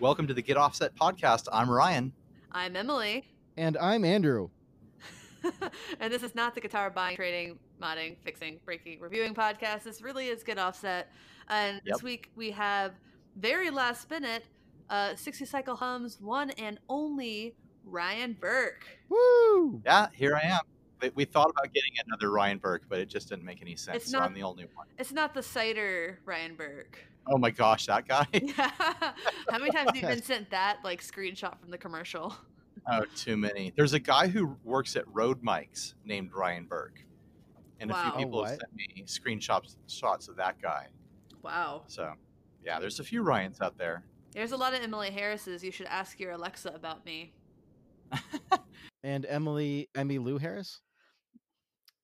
Welcome to the Get Offset podcast. I'm Ryan. I'm Emily. And I'm Andrew. and this is not the guitar buying, trading, modding, fixing, breaking, reviewing podcast. This really is Get Offset. And Yep. this week we have very last minute uh, 60 Cycle Hums one and only Ryan Burke. Woo! Yeah, here I am. We- We thought about getting another Ryan Burke, but it just didn't make any sense. It's so not- I'm the only one. It's not the cider Ryan Burke. Oh my gosh, that guy. How many times have you been sent that like screenshot from the commercial? oh, too many. There's a guy who works at Rode Mics named Ryan Burke. And a Wow. few Oh, people have sent me screenshots shots of that guy. Wow. So, yeah, there's a few Ryans out there. There's a lot of Emily Harrises. You should ask your Alexa about me. And Emily Emmylou Harris?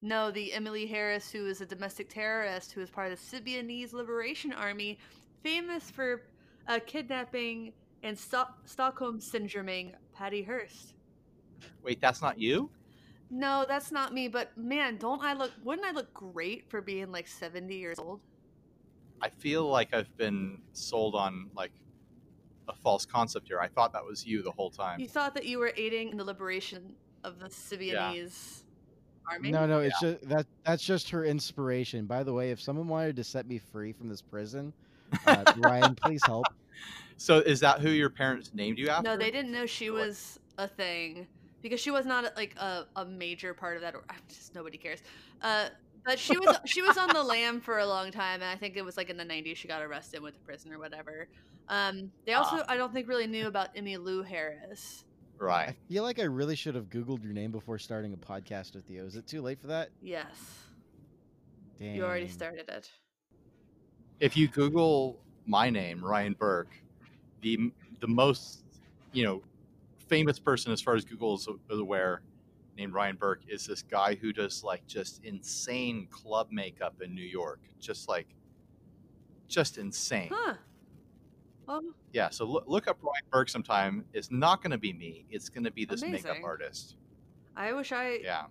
No, the Emily Harris, who is a domestic terrorist who is part of the Symbionese Liberation Army, famous for uh, kidnapping and Sto- Stockholm syndroming Patty Hearst. Wait, that's not you? No, that's not me. But man, don't I look? Wouldn't I look great for being like seventy years old? I feel like I've been sold on like a false concept here. I thought that was you the whole time. You thought that you were aiding in the liberation of the Symbionese army. No, no, it's just that that's just her inspiration. By the way, if someone wanted to set me free from this prison, uh, Ryan, please help. So is that who your parents named you after? No, they didn't know she what? was a thing because she was not like a, a major part of that. Or just nobody cares. Uh, but she was she was on the lam for a long time, and I think it was like in the '90s she got arrested with the prison or whatever. Um, they also Ah. I don't think really knew about Emmylou Harris. I Right. feel like I really should have Googled your name before starting a podcast with you. Is it too late for that? Yes, Dang. you already started it. If you Google my name, Ryan Burke, the the most you know famous person as far as Google is is aware, named Ryan Burke, is this guy who does like just insane club makeup in New York, just like just insane. Huh. Well, Yeah. So look, look up Ryan Burke sometime. It's not going to be me. It's going to be this makeup artist. I wish I Yeah.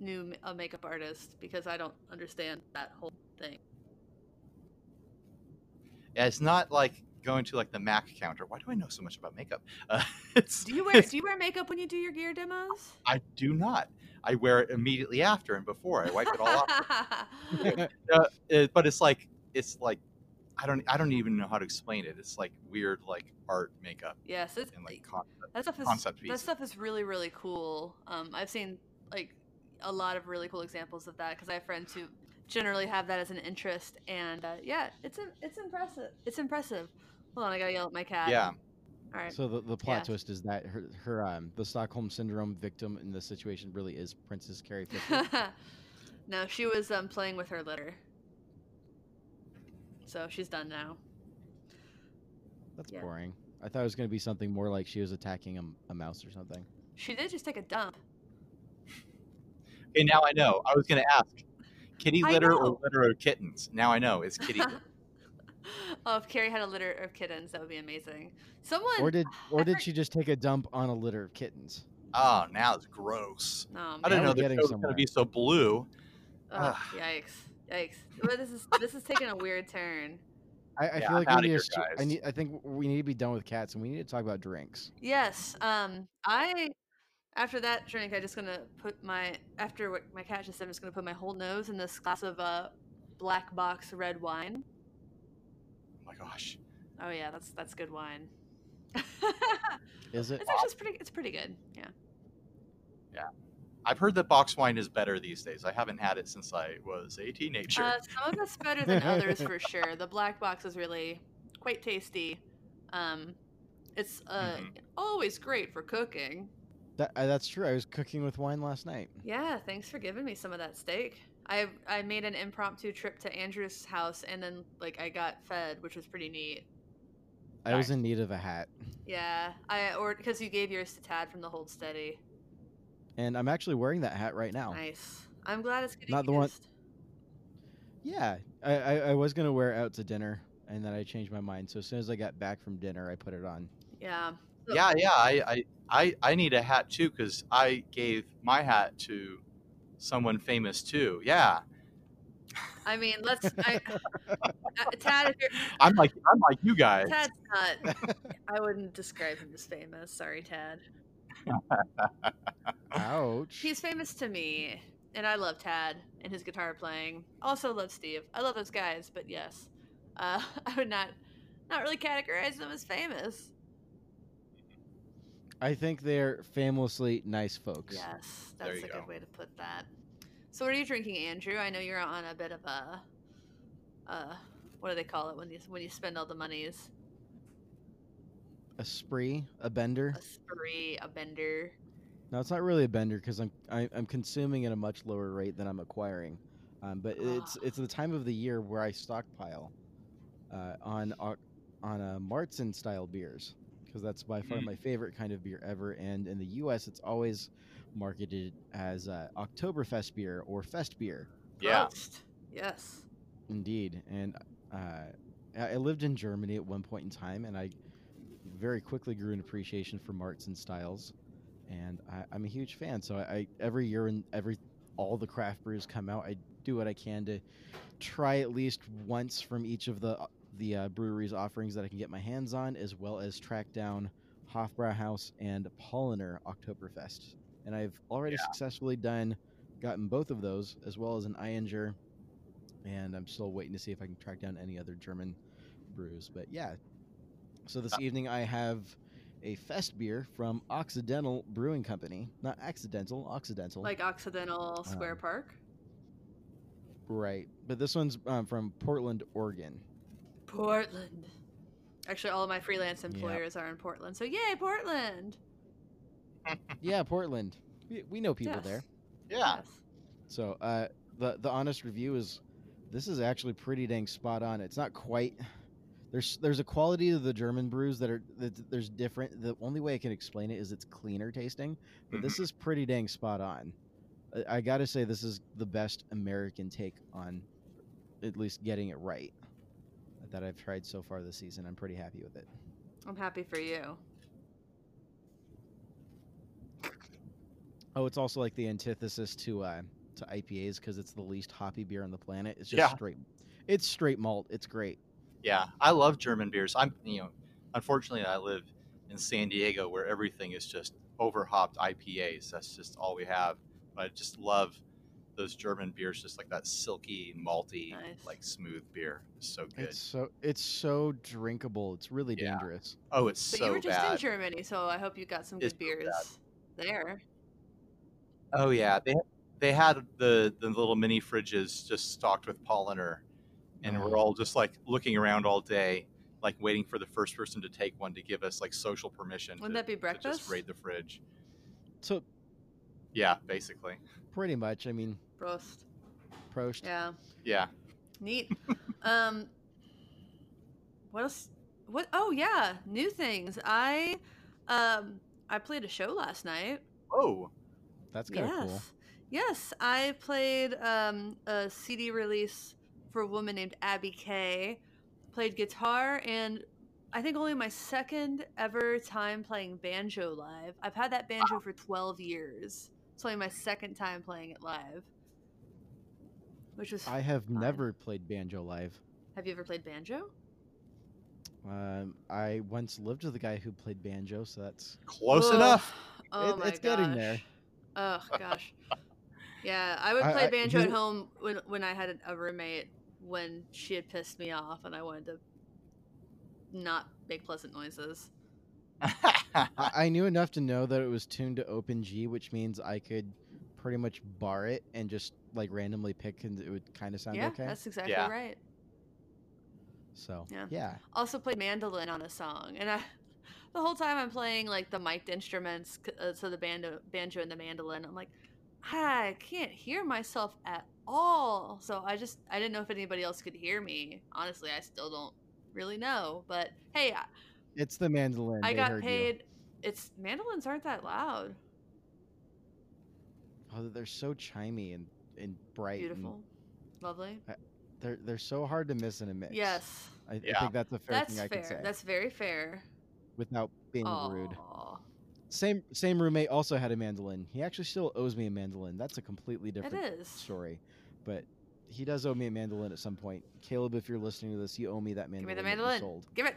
knew a makeup artist because I don't understand that whole thing. Yeah, It's not like going to like the Mac counter. Why do I know so much about makeup? Uh, it's, Do you wear do you wear makeup when you do your gear demos? I do not. I wear it immediately after and before. I wipe it all off. Uh, it- but it's like it's like I don't I don't even know how to explain it. It's like weird like art makeup yes, it's, and like concept, that stuff is concept that stuff is really really cool. Um, I've seen like a lot of really cool examples of that because I have friends who generally have that as an interest, and uh, yeah, it's it's impressive. It's impressive. Hold on, I gotta yell at my cat. Yeah. All right. So the, the plot Yeah. twist is that her, her um the Stockholm syndrome victim in this situation really is Princess Carrie Fisher. no, she was um, playing with her litter, so she's done now. That's Yeah. boring. I thought it was going to be something more like she was attacking a, a mouse or something. She did just take a dump. Okay, now I know. I was gonna ask kitty litter or litter of kittens. Now I know it's kitty litter. oh, if Carrie had a litter of kittens, that would be amazing. Someone Or did or I did heard- she just take a dump on a litter of kittens? Oh, now it's gross. No, I Now didn't know we're the show was gonna be so blue. Ugh, Ugh. yikes! Yikes! Well, this is this is taking a weird turn. I, I Yeah, feel like I'm we need here, to. I need. I think we need to be done with cats, and we need to talk about drinks. Yes. Um. I after that drink, I'm just gonna put my after what my cat just said. I'm just gonna put my whole nose in this glass of uh black box red wine. Oh my gosh. Oh yeah, that's that's good wine. Is it? It's actually it's pretty it's pretty good. Yeah. Yeah. I've heard that box wine is better these days. I haven't had it since I was a teenager. Uh, some of it's better than others for sure. The black box is really quite tasty. Um, it's uh, Mhm. always great for cooking. That, uh, that's true. I was cooking with wine last night. Yeah, thanks for giving me some of that steak. I I made an impromptu trip to Andrew's house and then like I got fed, which was pretty neat. I was in need of a hat, Yeah, I or because you gave yours to Tad from the Hold Steady. And I'm actually wearing that hat right now. Nice. I'm glad it's getting Not the one- Yeah, I, I, I was gonna wear it out to dinner, and then I changed my mind. So as soon as I got back from dinner, I put it on. Yeah. So- yeah, yeah. I, I, I, I need a hat too because I gave my hat to someone famous too. Yeah. I mean, let's. I, uh, Tad, if you're, I'm like I'm like you guys. Tad's not. I wouldn't describe him as famous. Sorry, Tad. Ouch. He's famous to me, and I love Tad and his guitar playing. Also love Steve. I love those guys, but yes, uh, I would not, not really categorize them as famous. I think they're famously nice folks. Yes, that's a go. good way to put that. So, what are you drinking, Andrew? I know you're on a bit of a, uh, what do they call it when you when you spend all the monies? A spree, a bender. A spree, a bender. No, it's not really a bender because I'm I, I'm consuming at a much lower rate than I'm acquiring. Um, but it's it's the time of the year where I stockpile uh, on Oc- on uh, Märzen style beers because that's by far Mm. my favorite kind of beer ever. And in the U.S., it's always marketed as uh, Oktoberfest beer or Fest beer. Yeah. Prost. Yes. Indeed, and uh, I I lived in Germany at one point in time, and I very quickly grew an appreciation for Märzen styles, and I, I'm a huge fan. So I, I every year and every all the craft brews come out, I do what I can to try at least once from each of the the uh, breweries offerings that I can get my hands on, as well as track down Hofbrauhaus and Paulaner Oktoberfest. And I've already successfully done gotten both of those, as well as an Ayinger and I'm still waiting to see if I can track down any other German brews. But yeah, so this Uh, evening I have a fest beer from Occidental Brewing Company, not accidental, Occidental. Like Occidental Square Um, Park. right, but this one's um, from Portland, Oregon. Portland. Actually, all of my freelance Yep. employers are in Portland. So yay, Portland. yeah, Portland. We, we know people Yes. there. Yeah. Yes. So uh, the the honest review is this is actually pretty dang spot on. It's not quite. There's there's a quality to the German brews that are that there's different. The only way I can explain it is it's cleaner tasting, but this is pretty dang spot on. I, I got to say this is the best American take on at least getting it right that I've tried so far this season. I'm pretty happy with it. I'm happy for you. Oh, it's also like the antithesis to uh to IPAs because it's the least hoppy beer on the planet. It's just Yeah. straight. It's straight malt. It's great. Yeah, I love German beers. I'm, you know, unfortunately, I live in San Diego where everything is just overhopped IPAs. That's just all we have. But I just love those German beers, just like that silky, malty, Nice. like smooth beer. It's so good. It's so it's so drinkable. It's really Yeah. dangerous. oh, it's But so you were just bad. in Germany, so I hope you got some It's good so bad. beers there. Oh yeah, they they had the the little mini fridges just stocked with Paulaner, and we're Oh. all just like looking around all day, like waiting for the first person to take one to give us like social permission. Wouldn't to, that be to breakfast? just raid the fridge. So Yeah, basically. pretty much. I mean, Prost. Prost. Yeah. Yeah. Neat. um, what else? What? Oh yeah, new things. I, um, I played a show last night. Oh, That's kind of yes. cool. Yes, I played um, a CD release for a woman named Abby Kay. Played guitar, and I think only my second ever time playing banjo live. I've had that banjo for 12 years. It's only my second time playing it live. Which was. I have fun. never played banjo live. Have you ever played banjo? Um, I once lived with a guy who played banjo, so that's close Ugh. enough. Oh It- my it's getting there. Oh gosh. Yeah, I would play I- banjo at you- home when when I had a roommate when she had pissed me off and I wanted to not make pleasant noises. I, I knew enough to know that it was tuned to open G, which means I could pretty much bar it and just like randomly pick, and it would kind of sound yeah, okay. that's exactly Yeah. right. So Yeah. yeah, Also played mandolin on a song, and I the whole time I'm playing like the mic'd instruments, uh, so the banjo, banjo and the mandolin. I'm like, I can't hear myself at all. So I just I didn't know if anybody else could hear me. Honestly, I still don't really know. But hey, I- it's the mandolin. I they got heard you. paid. It's mandolins aren't that loud. Oh, they're so chimey and, and bright. and Beautiful, lovely. They're they're so hard to miss in a mix. Yes, I, I think that's a fair that's thing I fair. can say That's very fair. without being rude. Same same roommate also had a mandolin. He actually still owes me a mandolin. That's a completely different is. story, but he does owe me a mandolin at some point. Caleb, if you're listening to this, you owe me that mandolin. Give mandolin. me the mandolin. sold. Give it.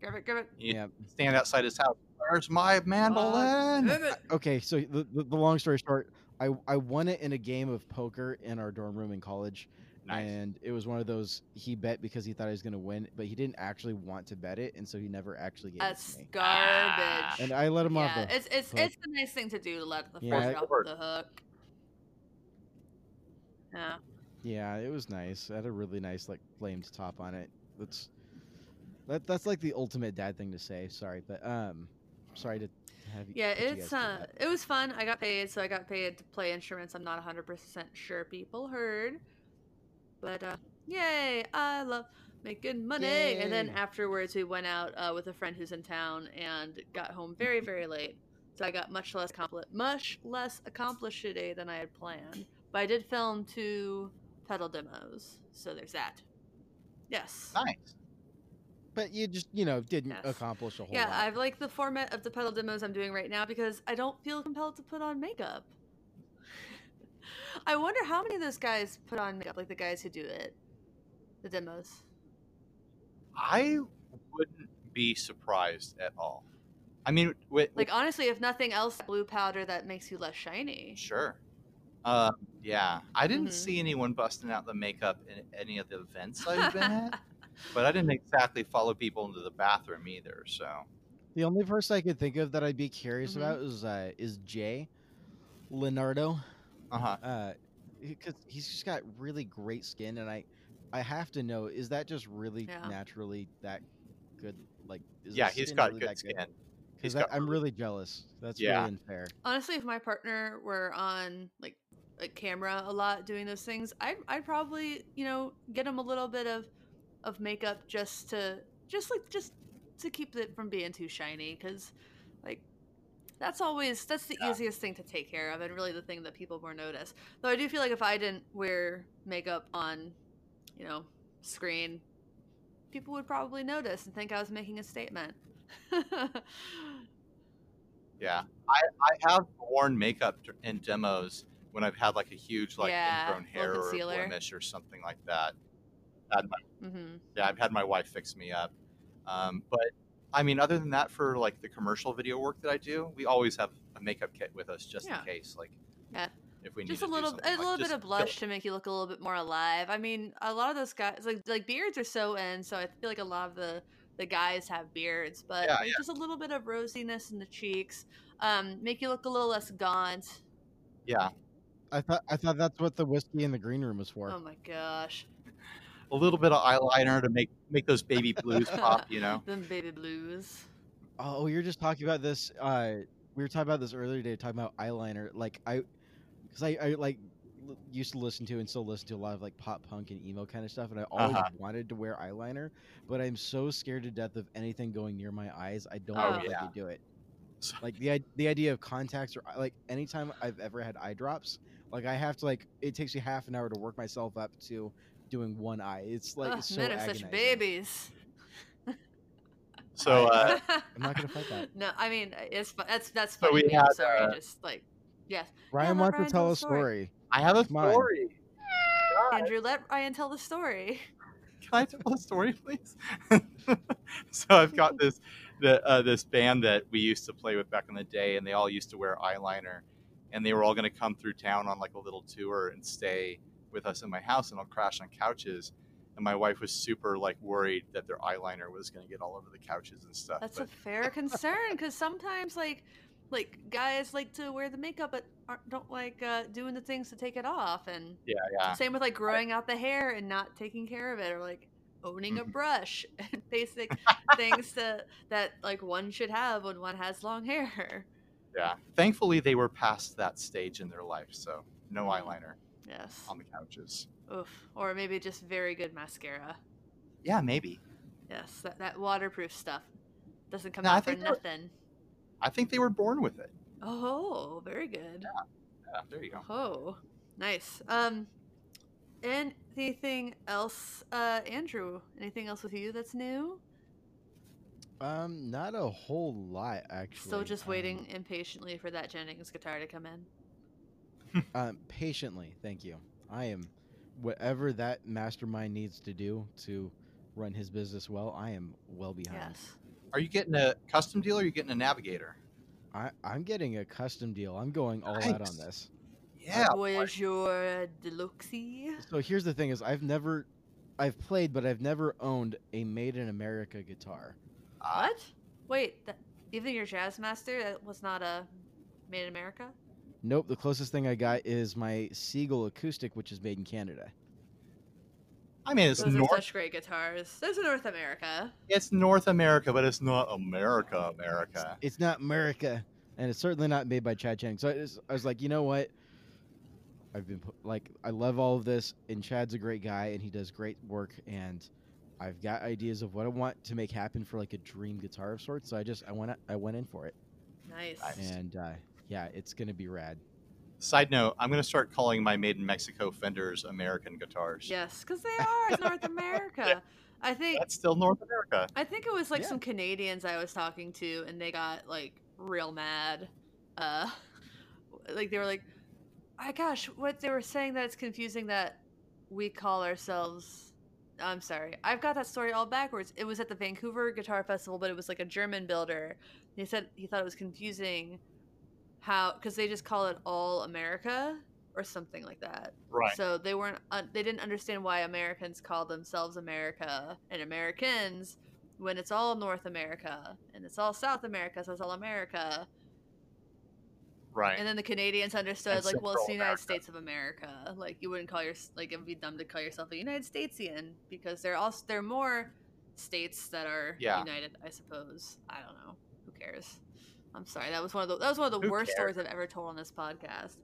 Give it. Give it. You Yeah. stand outside his house. Where's my mandolin? Give it. Okay, so the, the, the long story short, I, I won it in a game of poker in our dorm room in college. Nice. And it was one of those he bet because he thought he was going to win, but he didn't actually want to bet it, and so he never actually gave That's it to me. That's garbage. And I let him off yeah, the it's it's hook. it's a nice thing to do to let the Yeah, friend I- off the hook. Yeah. Yeah, it was nice. It had a really nice like flamed top on it. That's that that's like the ultimate dad thing to say. Sorry, but um, sorry to have you. Yeah, you it's do uh, it was fun. I got paid, so I got paid to play instruments. I'm not 100% sure people heard, but uh, yay! I love making money. And then afterwards, we went out uh, with a friend who's in town and got home very, very late. So I got much less accompli- much less accomplished today than I had planned. But I did film two pedal demos, so there's that. Yes. nice. But you just you know didn't Yes. accomplish a whole Yeah, lot. Yeah, I've like the format of the pedal demos I'm doing right now because I don't feel compelled to put on makeup. I wonder how many of those guys put on makeup, like the guys who do it, the demos. I wouldn't be surprised at all. I mean, with, Like honestly, if nothing else, blue powder that makes you less shiny. Sure. Uh, yeah, I didn't Mhm. see anyone busting out the makeup in any of the events I've been at, but I didn't exactly follow people into the bathroom either. So The only person I could think of that I'd be curious Mhm. about is uh, is Jay Leonardo, uh huh. uh, because he's just got really great skin, and I I have to know is that just really Yeah. naturally that good? Like, is Yeah, his he's skin got really good that skin. He's Because got I'm really jealous. That's Yeah. really unfair. Honestly, if my partner were on like like camera a lot doing those things, I'd I'd probably you know get him a little bit of of makeup just to just like just to keep it from being too shiny because like that's always that's the Yeah. easiest thing to take care of and really the thing that people more notice. Though I do feel like if I didn't wear makeup on you know screen, people would probably notice and think I was making a statement. Yeah, I I have worn makeup in demos when I've had like a huge like Yeah, ingrown hair or blemish or something like that. My, hmm yeah, I've had my wife fix me up. Um, but I mean, other than that, for like the commercial video work that I do, we always have a makeup kit with us just Yeah. in case, like Yeah. if we need just to a little a like, little bit of blush to make you look a little bit more alive. I mean, a lot of those guys like like beards are so in, so I feel like a lot of the the guys have beards, but Yeah, like, just a little bit of rosiness in the cheeks, um, make you look a little less gaunt. Yeah, I thought I thought that's what the whiskey in the green room was for. Oh my gosh, a little bit of eyeliner to make make those baby blues pop. You know. them baby blues. Oh, you're just talking about this. Uh, we were talking about this earlier today, talking about eyeliner. Like I, because I, I like l- used to listen to and still listen to a lot of like pop punk and emo kind of stuff, and I always Uh-huh. wanted to wear eyeliner, but I'm so scared to death of anything going near my eyes. I don't Oh, know if I yeah. could do it. Like the the idea of contacts or like anytime I've ever had eye drops, like I have to like it takes me half an hour to work myself up to doing one eye. It's like Ugh, it's so men are such babies. So uh, I'm not gonna fight that. no, I mean it's fu- that's that's So funny. we to me, I'm sorry, uh, just like yes, Ryan let wants Ryan to tell tell a a story. story. I have a Come story. God, Andrew, let Ryan tell the story. Can I tell a story, please? so I've got this the uh, this band that we used to play with back in the day, and they all used to wear eyeliner, and they were all going to come through town on like a little tour and stay with us in my house, and I'll crash on couches. And my wife was super like worried that their eyeliner was going to get all over the couches and stuff. That's but a fair concern because sometimes like like guys like to wear the makeup but aren't, don't like uh, doing the things to take it off and yeah, yeah, same with like growing out the hair and not taking care of it or like owning a Mhm. brush and basic things to, that like one should have when one has long hair yeah. Thankfully, they were past that stage in their life, so no eyeliner yes on the couches. Oof. or maybe just very good mascara Yeah, maybe. yes that, that waterproof stuff doesn't come No, out for nothing I think they were born with it. oh very good Yeah, there you go. Oh, nice. Um, and anything else, uh, Andrew? Anything else with you that's new? Um, not a whole lot actually. Still just Um, waiting impatiently for that Jennings guitar to come in. Um, patiently, thank you. I am whatever that mastermind needs to do to run his business well, I am well behind. Yes. Are you getting a custom deal or are you getting a navigator? I, I'm getting a custom deal. I'm going all out on this. Yeah. Voyager Deluxe. So here's the thing: is I've never, I've played, but I've never owned a made in America guitar. Uh, What? Wait, that, even your Jazzmaster that was not a made in America? Nope. The closest thing I got is my Seagull acoustic, which is made in Canada. I mean, it's Those North. are such great guitars. Those are North America. It's North America, but it's not America, America. It's not America, and it's certainly not made by Chad Channing. So I, just, I was like, you know what? I've been like, I love all of this, and Chad's a great guy, and he does great work, and I've got ideas of what I want to make happen for like a dream guitar of sorts. So I just I went I went in for it, Nice. Nice. and uh, yeah, it's gonna be rad. Side note: I'm going to start calling my made in Mexico Fenders American guitars. Yes, because they are it's North America. I think That's still North America. I think it was like Yeah. some Canadians I was talking to, and they got like real mad. Uh, like they were like, "I gosh, what they were saying that it's confusing that we call ourselves." I'm sorry, I've got that story all backwards. It was at the Vancouver Guitar Festival, but it was like a German builder. He said he thought it was confusing how because they just call it All America or something like that. Right. So they weren't un- they didn't understand why Americans call themselves America and Americans when it's all North America and it's all South America, so it's all America. Right. And then the Canadians understood And like, well, it's the United America. States of America. Like you wouldn't call your like it would be dumb to call yourself a United Statesian because there are also there are more states that are Yeah. united. I suppose. I don't know. Who cares? I'm sorry. That was one of the that was one of the Who worst cares? stories I've ever told on this podcast.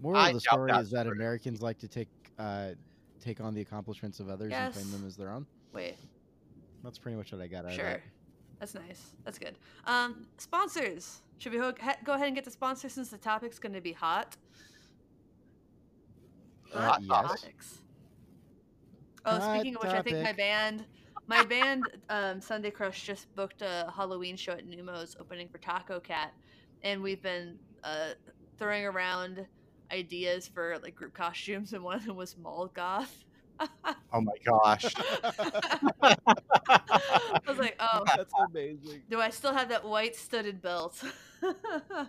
Moral I of the doubt story that is that story. Americans like to take uh, take on the accomplishments of others and claim them as their own. Wait. That's pretty much what I got out Sure. of that. That's nice. That's good. Um, sponsors. Should we ho- he- go ahead and get the sponsor since the topic's going to be hot? Uh, Hot yes. topics. Oh, Hot speaking of which, I think my band, my band, um, Sunday Crush, just booked a Halloween show at Neumos opening for Tacocat, and we've been uh, throwing around ideas for like group costumes, and one of them was mall goth. Oh my gosh. I was like, oh, That's amazing. Do I still have that white studded belt?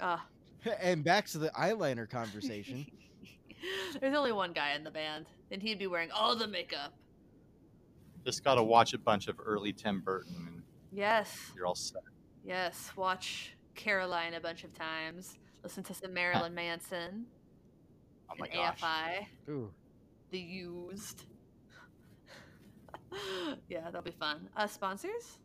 Ah, And back to the eyeliner conversation. There's only one guy in the band, and he'd be wearing all the makeup. Just got to watch a bunch of early Tim Burton, and Yes, you're all set. yes. Watch Coraline a bunch of times. Listen to some Marilyn Manson Oh my and gosh. AFI, Ooh. The Used. yeah, that'll be fun. Uh, sponsors?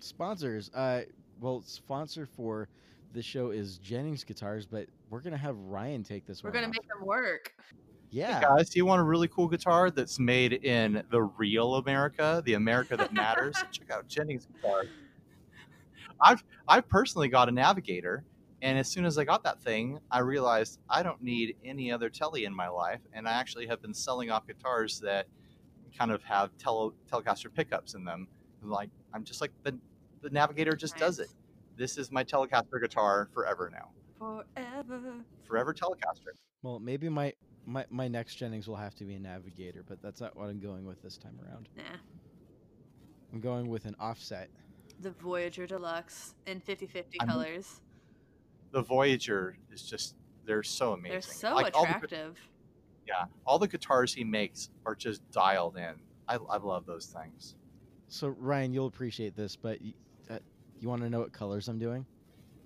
Sponsors. Uh, well, sponsor for the show is Jennings Guitars, but we're gonna have Ryan take this one. We're gonna off. make them work. Yeah. Hey guys, do you want a really cool guitar that's made in the real America, the America that matters? Check out Jennings guitar. I've I personally got a Navigator, and as soon as I got that thing, I realized I don't need any other telly in my life, and I actually have been selling off guitars that kind of have tele, Telecaster pickups in them. Like I'm just like the the Navigator just does it. This is my Telecaster guitar forever now, Forever. forever Telecaster. Well, maybe my, my my next Jennings will have to be a Navigator, but that's not what I'm going with this time around. Nah. I'm going with an offset. The Voyager Deluxe in 50 50 I'm- colors. The Voyager is just they're so amazing. They're so Like, all the attractive. Yeah, all the guitars he makes are just dialed in. I, I love those things. So Ryan, you'll appreciate this, but y- uh, you want to know what colors I'm doing?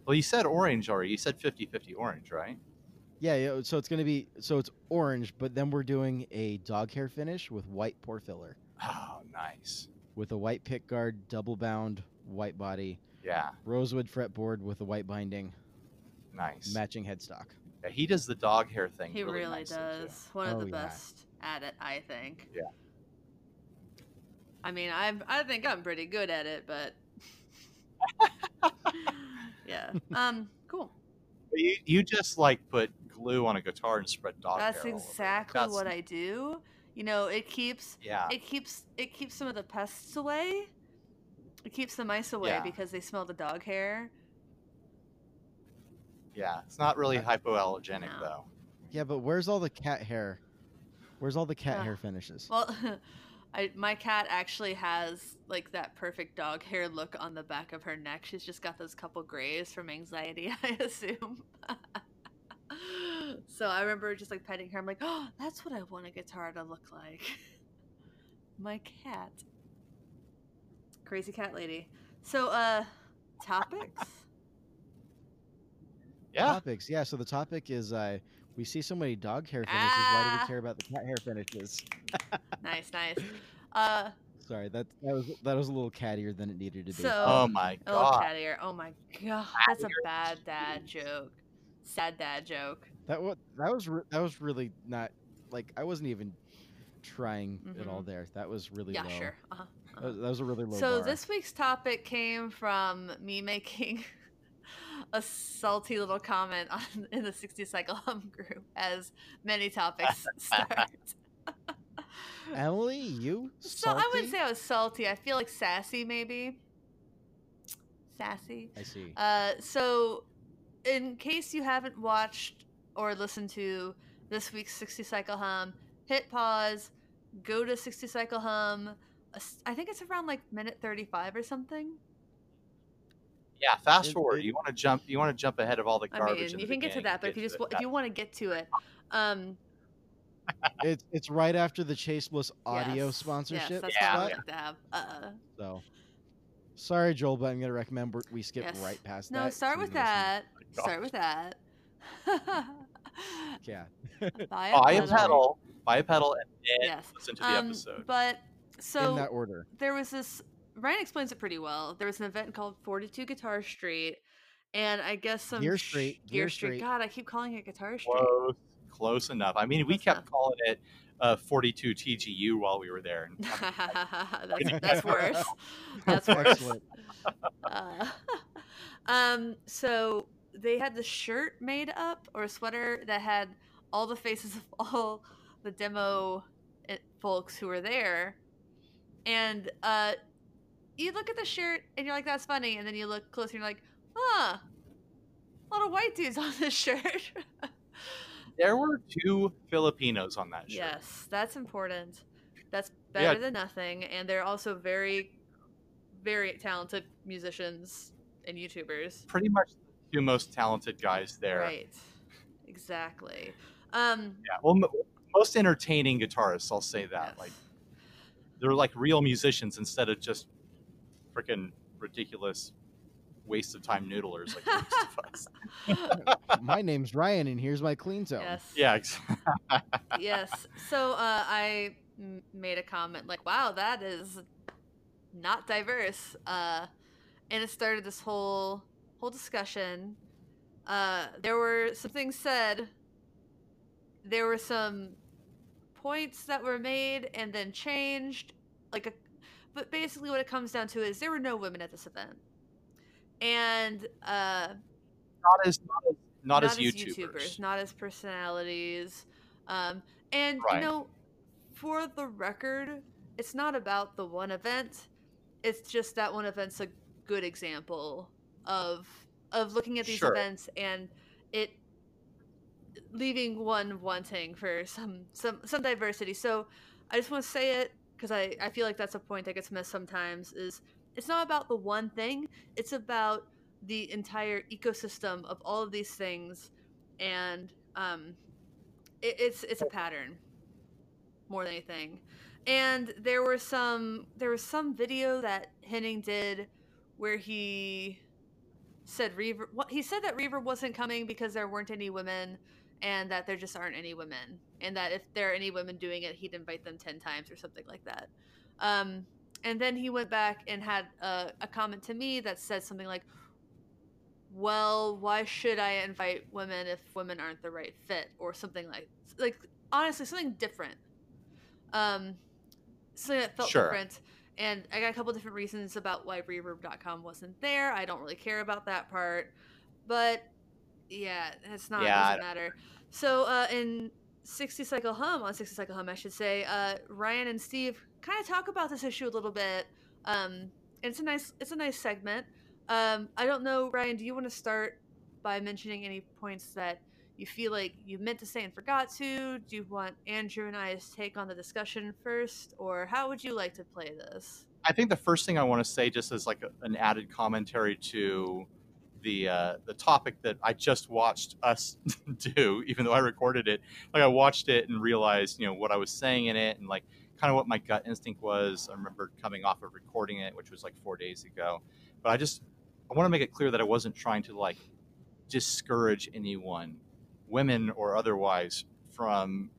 Well, you said orange already. You said 50-50 orange, right? Yeah, yeah. So it's gonna be so it's orange, but then we're doing a dog hair finish with white pore filler, Oh, nice. with a white pick guard, double bound white body, Yeah, rosewood fretboard with a white binding, nice. matching headstock. Yeah, he does the dog hair thing. He really, nicely, too. does. One of Oh, the yeah. best at it, I think. Yeah. I mean, I I think I'm pretty good at it, but yeah. Um, cool. You, you just like put glue on a guitar and spread dog That's hair. all over exactly That's- what I do. You know, it keeps Yeah, it keeps it keeps some of the pests away. It keeps the mice away Yeah. because they smell the dog hair. Yeah, it's not really Uh, hypoallergenic No. though. Yeah, but where's all the cat hair? Where's all the cat Uh, hair finishes? Well, I, my cat actually has like that perfect dog hair look on the back of her neck. She's just got those couple grays from anxiety, I assume. so I remember just like petting her. I'm like, oh, that's what I want a guitar to look like. my cat. Crazy cat lady. So, uh, topics? Yeah, Topics. Yeah, so the topic is uh we see so many dog hair finishes. Why do Ah. we care about the cat hair finishes? nice, nice. Uh, Sorry, that that was that was a little cattier than it needed to be. So- Oh my god. cat ear. Oh my god, that's a bad dad joke. Sad dad joke. that was that was re- that was really not like I wasn't even trying at all Mhm. there. That was really Yeah, low. sure. Uh-huh. That was, that was a really low So bar. this week's topic came from me making a salty little comment on in the 60 cycle hum group as many topics start. Emily, you so I wouldn't say I was salty. I feel like sassy maybe. Sassy. I see. Uh, so, in case you haven't watched or listened to this week's 60 Cycle Hum, hit pause, go to 60 Cycle Hum. I think it's around like minute 35 or something. Yeah, fast forward. You want to jump? You want to jump ahead of all the garbage. I mean, you the can get to that, but if you just it. if you want to get to it, um, it's it's right after the Chase Bliss audio yes, sponsorship Yes, that's Yeah, what I spot. like to have. Uh, So sorry, Joel, but I'm gonna recommend we- we skip yes. right past no, that. start with we can listen- that. God. Start with that. Yeah. Buy buy a pedal. pedal, buy a pedal, and then Yes. listen to the Um, episode. but so in that order. there was this Ryan explains it pretty well. There was an event called 42 Guitar Street, and I guess some Gear sh- Street, Gear, Gear Street. Street. God, I keep calling it Guitar Street. Close, close enough. I mean, we Close kept enough. calling it uh, 42 TGU while we were there. That's, that's worse. That's worse. Uh, um, so they had the shirt made up or a sweater that had all the faces of all the demo folks who were there, and uh, you look at the shirt and you're like, "That's funny," and then you look closer and you're like, "Huh, a lot of white dudes on this shirt." there were two Filipinos on that shirt. yes, that's important. That's Yeah. better than nothing, and they're also very, very talented musicians and YouTubers. Pretty much the two most talented guys there. Right. Exactly. Um Yeah. Well, m- most entertaining guitarists, I'll say that. yes. Like they're like real musicians instead of just freaking ridiculous waste of time noodlers like the rest of us. My name's Ryan, and here's my clean zone. yes. Yeah. ex- Yes. So uh, I m- made a comment like, "Wow, that is not diverse," uh, and it started this whole whole discussion. Uh, there were some things said. There were some points that were made and then changed, like a. But basically, what it comes down to is there were no women at this event, and uh, not as not as not, as YouTubers. YouTubers, not as personalities. Um, and Right. you know, for the record, it's not about the one event. It's just that one event's a good example of of looking at these Sure. events and it leaving one wanting for some some some diversity. So I just want to say it because I I feel like that's a point that gets missed sometimes. Is it's not about the one thing. It's about the entire ecosystem of all of these things, and um, it, it's it's a pattern more than anything. And there were some there was some video that Henning did where he said Reverb. What he said that Reverb wasn't coming because there weren't any women, and that there just aren't any women, and that if there are any women doing it, he'd invite them ten times or something like that. Um, and then he went back and had a, a comment to me that said something like, "Well, why should I invite women if women aren't the right fit?" or something like like honestly something different. Um, something that felt Sure. different. And I got a couple different reasons about why reverb.com wasn't there. I don't really care about that part. But yeah, it's not, Yeah, it doesn't matter. So uh, in 60 Cycle Hum, on 60 Cycle Hum, I should say, uh, Ryan and Steve kind of talk about this issue a little bit. Um, and it's a nice, it's a nice segment. Um, I don't know, Ryan, do you want to start by mentioning any points that you feel like you meant to say and forgot to. Do you want Andrew and I's take on the discussion first, or how would you like to play this? I think the first thing I want to say, just as like a, an added commentary to the uh, the topic that I just watched us do, even though I recorded it, like I watched it and realized, you know, what I was saying in it and like kind of what my gut instinct was. I remember coming off of recording it, which was like four days ago. But I just I want to make it clear that I wasn't trying to like discourage anyone, women or otherwise, from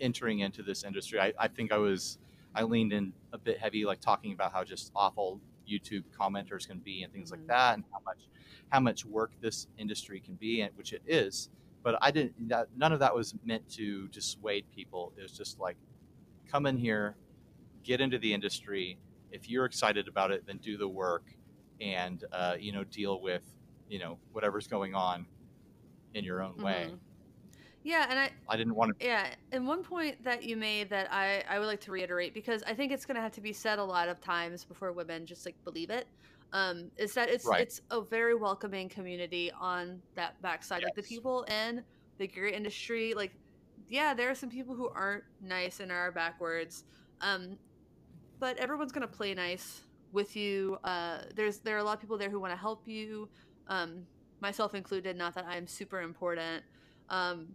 entering into this industry. I, I think I was I leaned in a bit heavy, like talking about how just awful YouTube commenters can be and things like Mhm. that, and how much how much work this industry can be, and which it is. But I didn't. That, none of that was meant to dissuade people. It was just like, come in here, get into the industry. If you're excited about it, then do the work, and uh, you know deal with you know whatever's going on in your own way. Mhm. Yeah, and I I didn't want to. Yeah, and one point that you made that I, I would like to reiterate because I think it's going to have to be said a lot of times before women just like believe it. Um, is that it's Right. it's a very welcoming community on that backside. Like the people in the gear industry, like yeah, there are some people who aren't nice and are backwards, um, but everyone's going to play nice with you. Uh, there's there are a lot of people there who want to help you, um, myself included. Not that I'm super important. Um,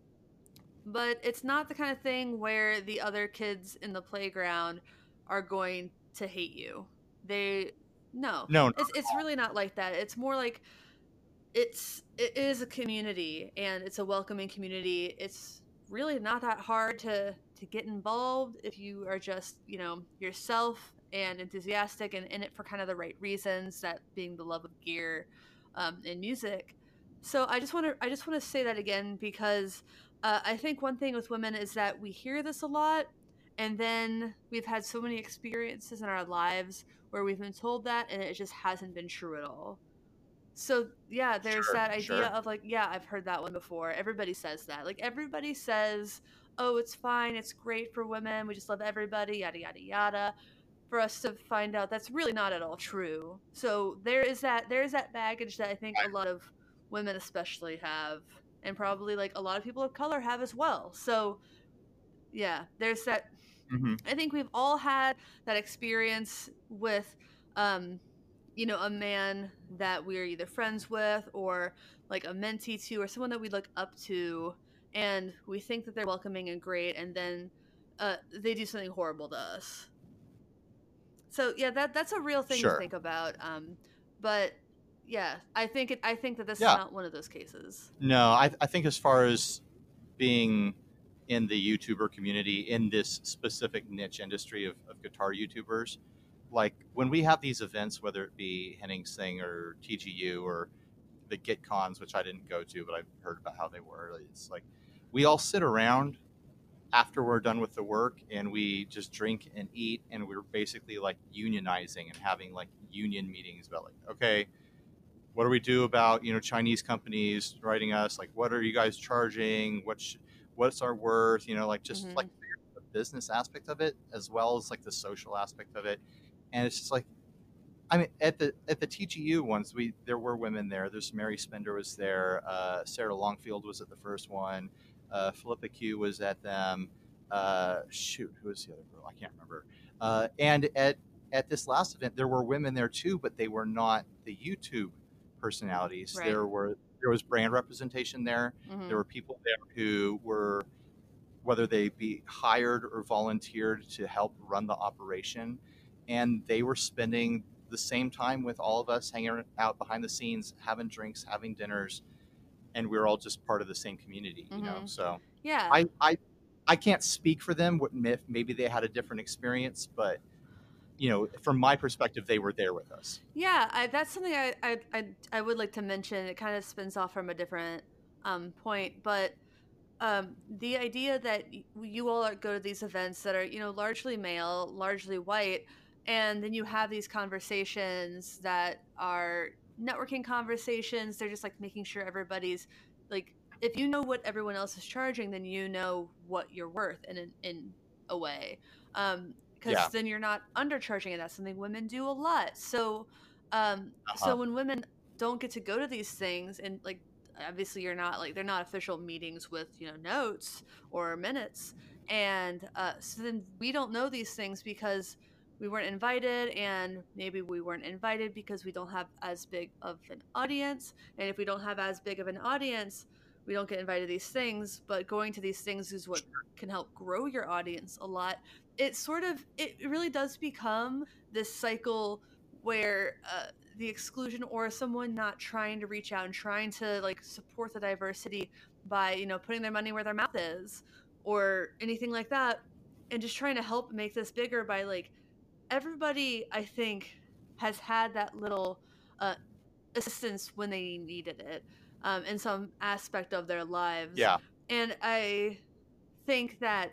but it's not the kind of thing where the other kids in the playground are going to hate you. They no. No, no, It's it's really not like that. It's more like it's it is a community and it's a welcoming community. It's really not that hard to to get involved if you are just, you know, yourself and enthusiastic and in it for kind of the right reasons, that being the love of gear um, and music. So I just want to I just want to say that again because uh, I think one thing with women is that we hear this a lot, and then we've had so many experiences in our lives where we've been told that, and it just hasn't been true at all. So yeah, there's Sure, that idea sure. of like, yeah, I've heard that one before. Everybody says that. Like everybody says, oh, it's fine, it's great for women. We just love everybody, yada yada yada. For us to find out that's really not at all true. So there is that there is that baggage that I think a lot of women especially have and probably like a lot of people of color have as well. So yeah, there's that Mhm. I think we've all had that experience with, um, you know, a man that we're either friends with or like a mentee to or someone that we look up to, and we think that they're welcoming and great, and then uh, they do something horrible to us. So yeah, that that's a real thing to think about. Um, but yeah, I think it, I think that this Yeah. is not one of those cases. No, I, I think as far as being in the YouTuber community in this specific niche industry of, of guitar YouTubers, like when we have these events, whether it be Henning Sing or TGU or the GitCons, which I didn't go to, but I've heard about how they were. It's like we all sit around after we're done with the work and we just drink and eat and we're basically like unionizing and having like union meetings about like okay what do we do about you know chinese companies writing us like what are you guys charging what what's our worth you know like just Mhm. like the business aspect of it as well as like the social aspect of it. And it's just like i mean at the at the tgu ones we there were women there. There's mary spender was there uh, sarah longfield was at the first one uh, philippa q was at them uh, shoot who was the other girl? I can't remember. Uh, and at at this last event there were women there too but they were not the youtube personalities. Right. there were there was brand representation there Mhm. there were people there who were whether they be hired or volunteered to help run the operation and they were spending the same time with all of us hanging out behind the scenes having drinks having dinners and we are all just part of the same community you know Mhm. so Yeah. I, I I can't speak for them. What maybe they had a different experience, but you know, from my perspective, they were there with us. Yeah, I, that's something I, I I would like to mention. It kind of spins off from a different um, point, but um, the idea that you all are, go to these events that are you know largely male, largely white, and then you have these conversations that are networking conversations. They're just like making sure everybody's like, if you know what everyone else is charging, then you know what you're worth in an, in a way. Um, because Yeah. then you're not undercharging, and that's something women do a lot. So, um, Uh-huh. so when women don't get to go to these things, and like obviously you're not like they're not official meetings with you know notes or minutes and uh, so then we don't know these things because we weren't invited and maybe we weren't invited because we don't have as big of an audience and if we don't have as big of an audience we don't get invited to these things but going to these things is what can help grow your audience a lot. It sort of it really does become this cycle where uh, the exclusion or someone not trying to reach out and trying to like support the diversity by you know putting their money where their mouth is or anything like that and just trying to help make this bigger by like everybody i think has had that little uh, assistance when they needed it um, in some aspect of their lives Yeah. and i think that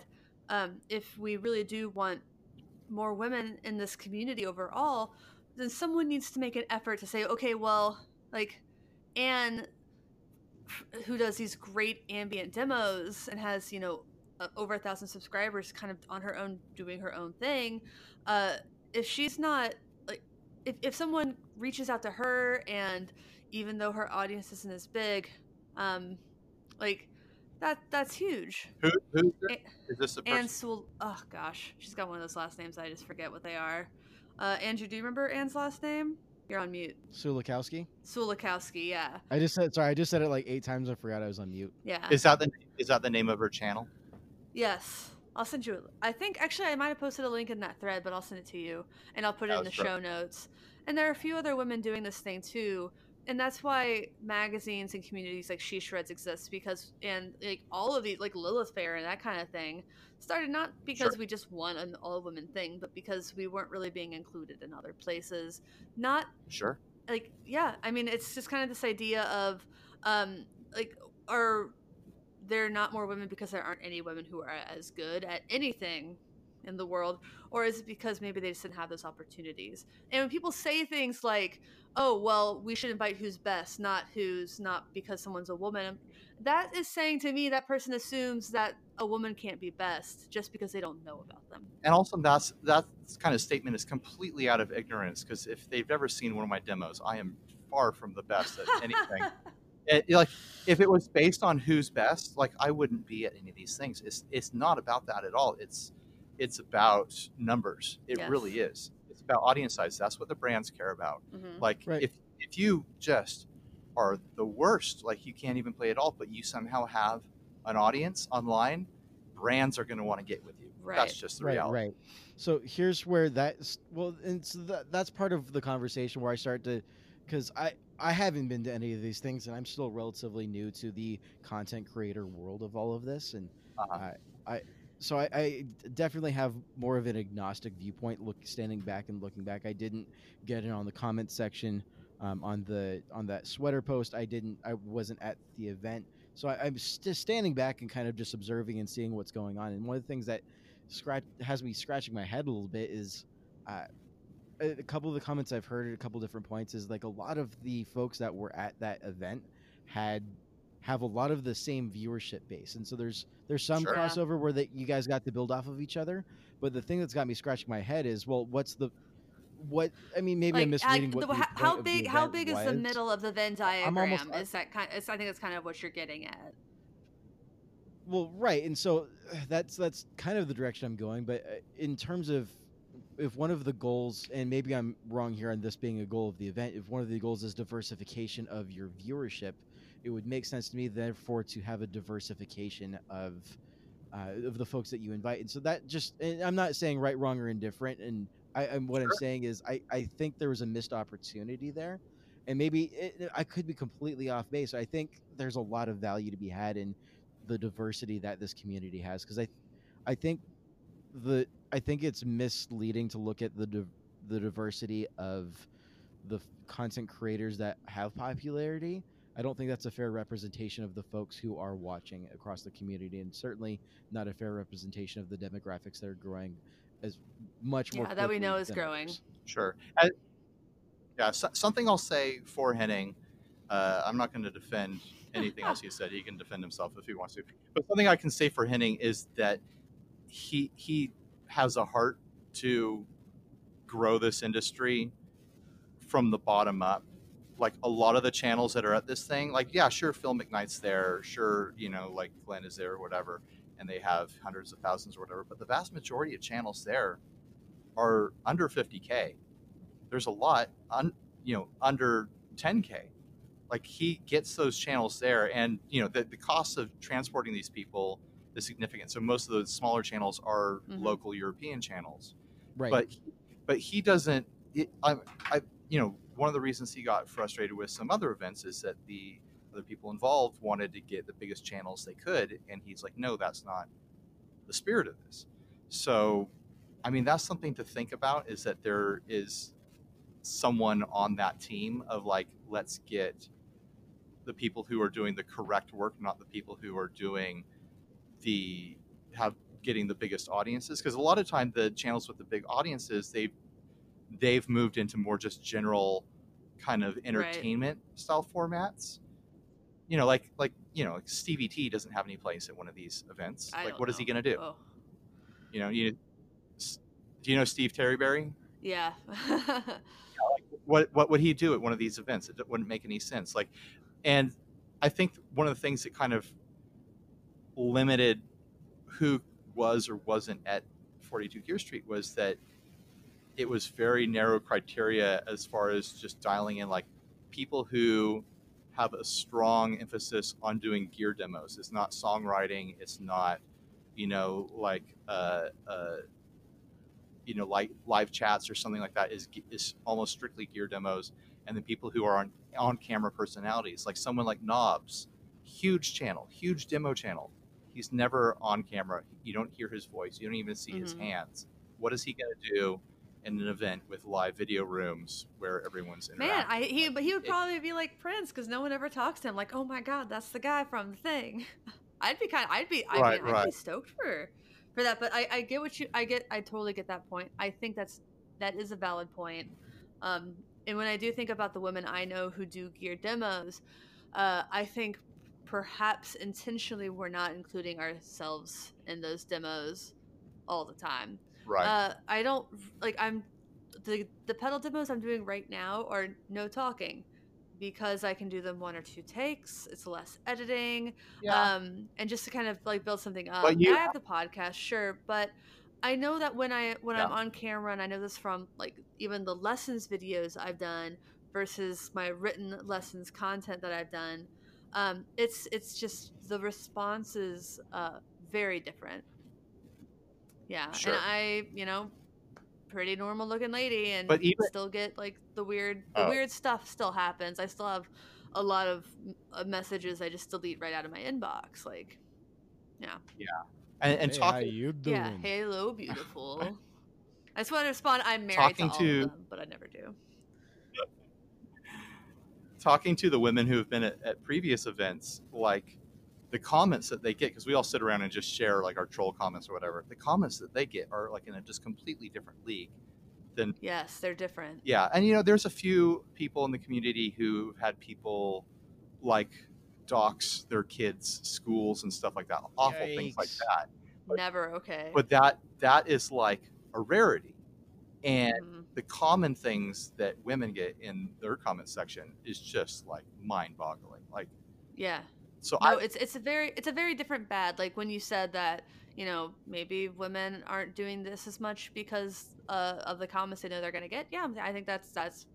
um, if we really do want more women in this community overall then someone needs to make an effort to say okay well like anne who does these great ambient demos and has you know over a thousand subscribers kind of on her own doing her own thing uh if she's not like if, if someone reaches out to her and even though her audience isn't as big um like that that's huge Who, who's A- this? Is this the person? Anne Sewell. Oh gosh, she's got one of those last names. I just forget what they are. Uh, Andrew, do you remember Anne's last name? You're on mute. Sulikowski. Sulikowski. Yeah, I just said sorry. I just said it like eight times. I forgot I was on mute. yeah. Is that the is that the name of her channel? yes, I'll send you. A, I think actually I might have posted a link in that thread, but I'll send it to you, and I'll put it That in the was show notes. And there are a few other women doing this thing too, and that's why magazines and communities like She Shreds exist because and like all of these like Lilith Fair and that kind of thing started not because Sure. we just want an all women thing, but because we weren't really being included in other places. Not Sure. like yeah i mean it's just kind of this idea of um like are there not more women because there aren't any women who are as good at anything in the world or is it because maybe they just didn't have those opportunities and when people say things like oh well we should invite who's best not who's not because someone's a woman that is saying to me that person assumes that a woman can't be best just because they don't know about them And also, that's that kind of statement is completely out of ignorance because if they've ever seen one of my demos, I am far from the best at anything. It- like if it was based on who's best, like I wouldn't be at any of these things. It's it's not about that at all. It's it's about numbers. It Yes. really is. It's about audience size. That's what the brands care about. Mhm. Like Right. if if you just are the worst, like you can't even play at all, but you somehow have an audience online, brands are going to want to get with you. Right. That's just the right, reality. right. So here's where that's well, and so that, that's part of the conversation where I start to, because I I haven't been to any of these things, and I'm still relatively new to the content creator world of all of this, and Uh-huh. So I, I definitely have more of an agnostic viewpoint. Look, standing back and looking back, I didn't get it on the comment section um, on the on that sweater post. I didn't. I wasn't at the event, so I, I'm just standing back and kind of just observing and seeing what's going on. And one of the things that scratch has me scratching my head a little bit is. Uh, a couple of the comments I've heard at a couple different points is like a lot of the folks that were at that event had have a lot of the same viewership base, and so there's there's some Sure. Crossover where that you guys got to build off of each other. But the thing that's got me scratching my head is, well, what's the what? I mean, maybe I'm misreading the- what the how, how point of the big how event big is the middle of the Venn I'm almost- diagram? Is that kind? Is, I think that's kind of what you're getting at. Well, right, and so that's that's kind of the direction I'm going. But uh, in terms of if one of the goals, and maybe I'm wrong here on this being a goal of the event, if one of the goals is diversification of your viewership, it would make sense to me, therefore, to have a diversification of uh, of the folks that you invite. And so that just, and I'm not saying right, wrong, or indifferent. And I, I'm what I'm saying is, I I think there was a missed opportunity there, and maybe it, I could be completely off base. I think there's a lot of value to be had in the diversity that this community has because I, I think the I think it's misleading to look at the div- the diversity of the content creators that have popularity. I don't think that's a fair representation of the folks who are watching across the community, and certainly not a fair representation of the demographics that are growing as much more. Yeah, that we know is growing. others. Sure. Uh, yeah, so, something I'll say for Henning. Uh, I'm not going to defend anything else he said. He can defend himself if he wants to. But something I can say for Henning is that he he has a heart to grow this industry from the bottom up. Like a lot of the channels that are at this thing, like yeah, sure, Phil McKnight's there, sure, you know, like Glenn is there or whatever, and they have hundreds of thousands or whatever. But the vast majority of channels there are under 50k. There's a lot, un, you know, under 10k. Like he gets those channels there, and you know the, the cost of transporting these people is significant. So most of the smaller channels are Mhm. local European channels Right. but but he doesn't it, I, I you know one of the reasons he got frustrated with some other events is that the other people involved wanted to get the biggest channels they could and he's like no that's not the spirit of this. So i mean that's something to think about is that there is someone on that team of like let's get the people who are doing the correct work not the people who are doing the have getting the biggest audiences. Because a lot of time the channels with the big audiences they've they've moved into more just general kind of entertainment style formats. You know like like you know like stevie t doesn't have any place at one of these events. I like what is he going to do? Oh, you know you do you know steve terreberry? Yeah. what what would he do at one of these events? It wouldn't make any sense. Like, and I think one of the things that kind of limited who was or wasn't at 42 Gear Street was that it was very narrow criteria as far as just dialing in like people who have a strong emphasis on doing gear demos. It's not songwriting. It's not, you know, like uh, uh, you know, like live chats or something like that is is almost strictly gear demos. And the people who are on on camera personalities, like someone like Knobs, huge channel, huge demo channel. He's never on camera. You don't hear his voice. You don't even see his Mhm. hands. What is he going to do in an event with live video rooms where everyone's? Man, I he but he would It- probably be like Prince because no one ever talks to him. Like, oh my god, that's the guy from the thing. I'd be kind. I'd be. I Right, mean, I'd be stoked for for that. But I, I get what you. I get. I totally get that point. I think that's that is a valid point. Um, and when I do think about the women I know who do gear demos, uh, I think perhaps intentionally we're not including ourselves in those demos all the time. Right. Uh, I don't like. I'm the the pedal demos I'm doing right now are no talking because I can do them one or two takes. It's less editing, yeah. um, and just to kind of like build something up. But you- I have the podcast, sure, but I know that when I when I'm on camera, and I know this from like even the lessons videos I've done versus my written lessons content that I've done. Um, it's it's just the response is uh, very different. Yeah, Sure. and I, you know, pretty normal looking lady, and But even- still get like the weird, the Oh. weird stuff still happens. I still have a lot of uh, messages I just delete right out of my inbox. Like, yeah, Yeah. and and hey, how talking you doing? yeah, hello, beautiful. I just want to respond. I'm married Talking to all to- of them, but I never do. talking to the women who have been at, at previous events, like the comments that they get, because we all sit around and just share like our troll comments or whatever. The comments that they get are like in a just completely different league than Yes, they're different. yeah. And you know, there's a few people in the community who've had people like dox their kids' schools and stuff like that, awful things like that. But- Never okay. But that that is like a rarity, and Mhm. the common things that women get in their comment section is just like mind-boggling. Like yeah, so, no, I it's it's a very it's a very different bad. Like when you said that, you know, maybe women aren't doing this as much because uh, of the comments they know they're gonna get. Yeah, I think that's that's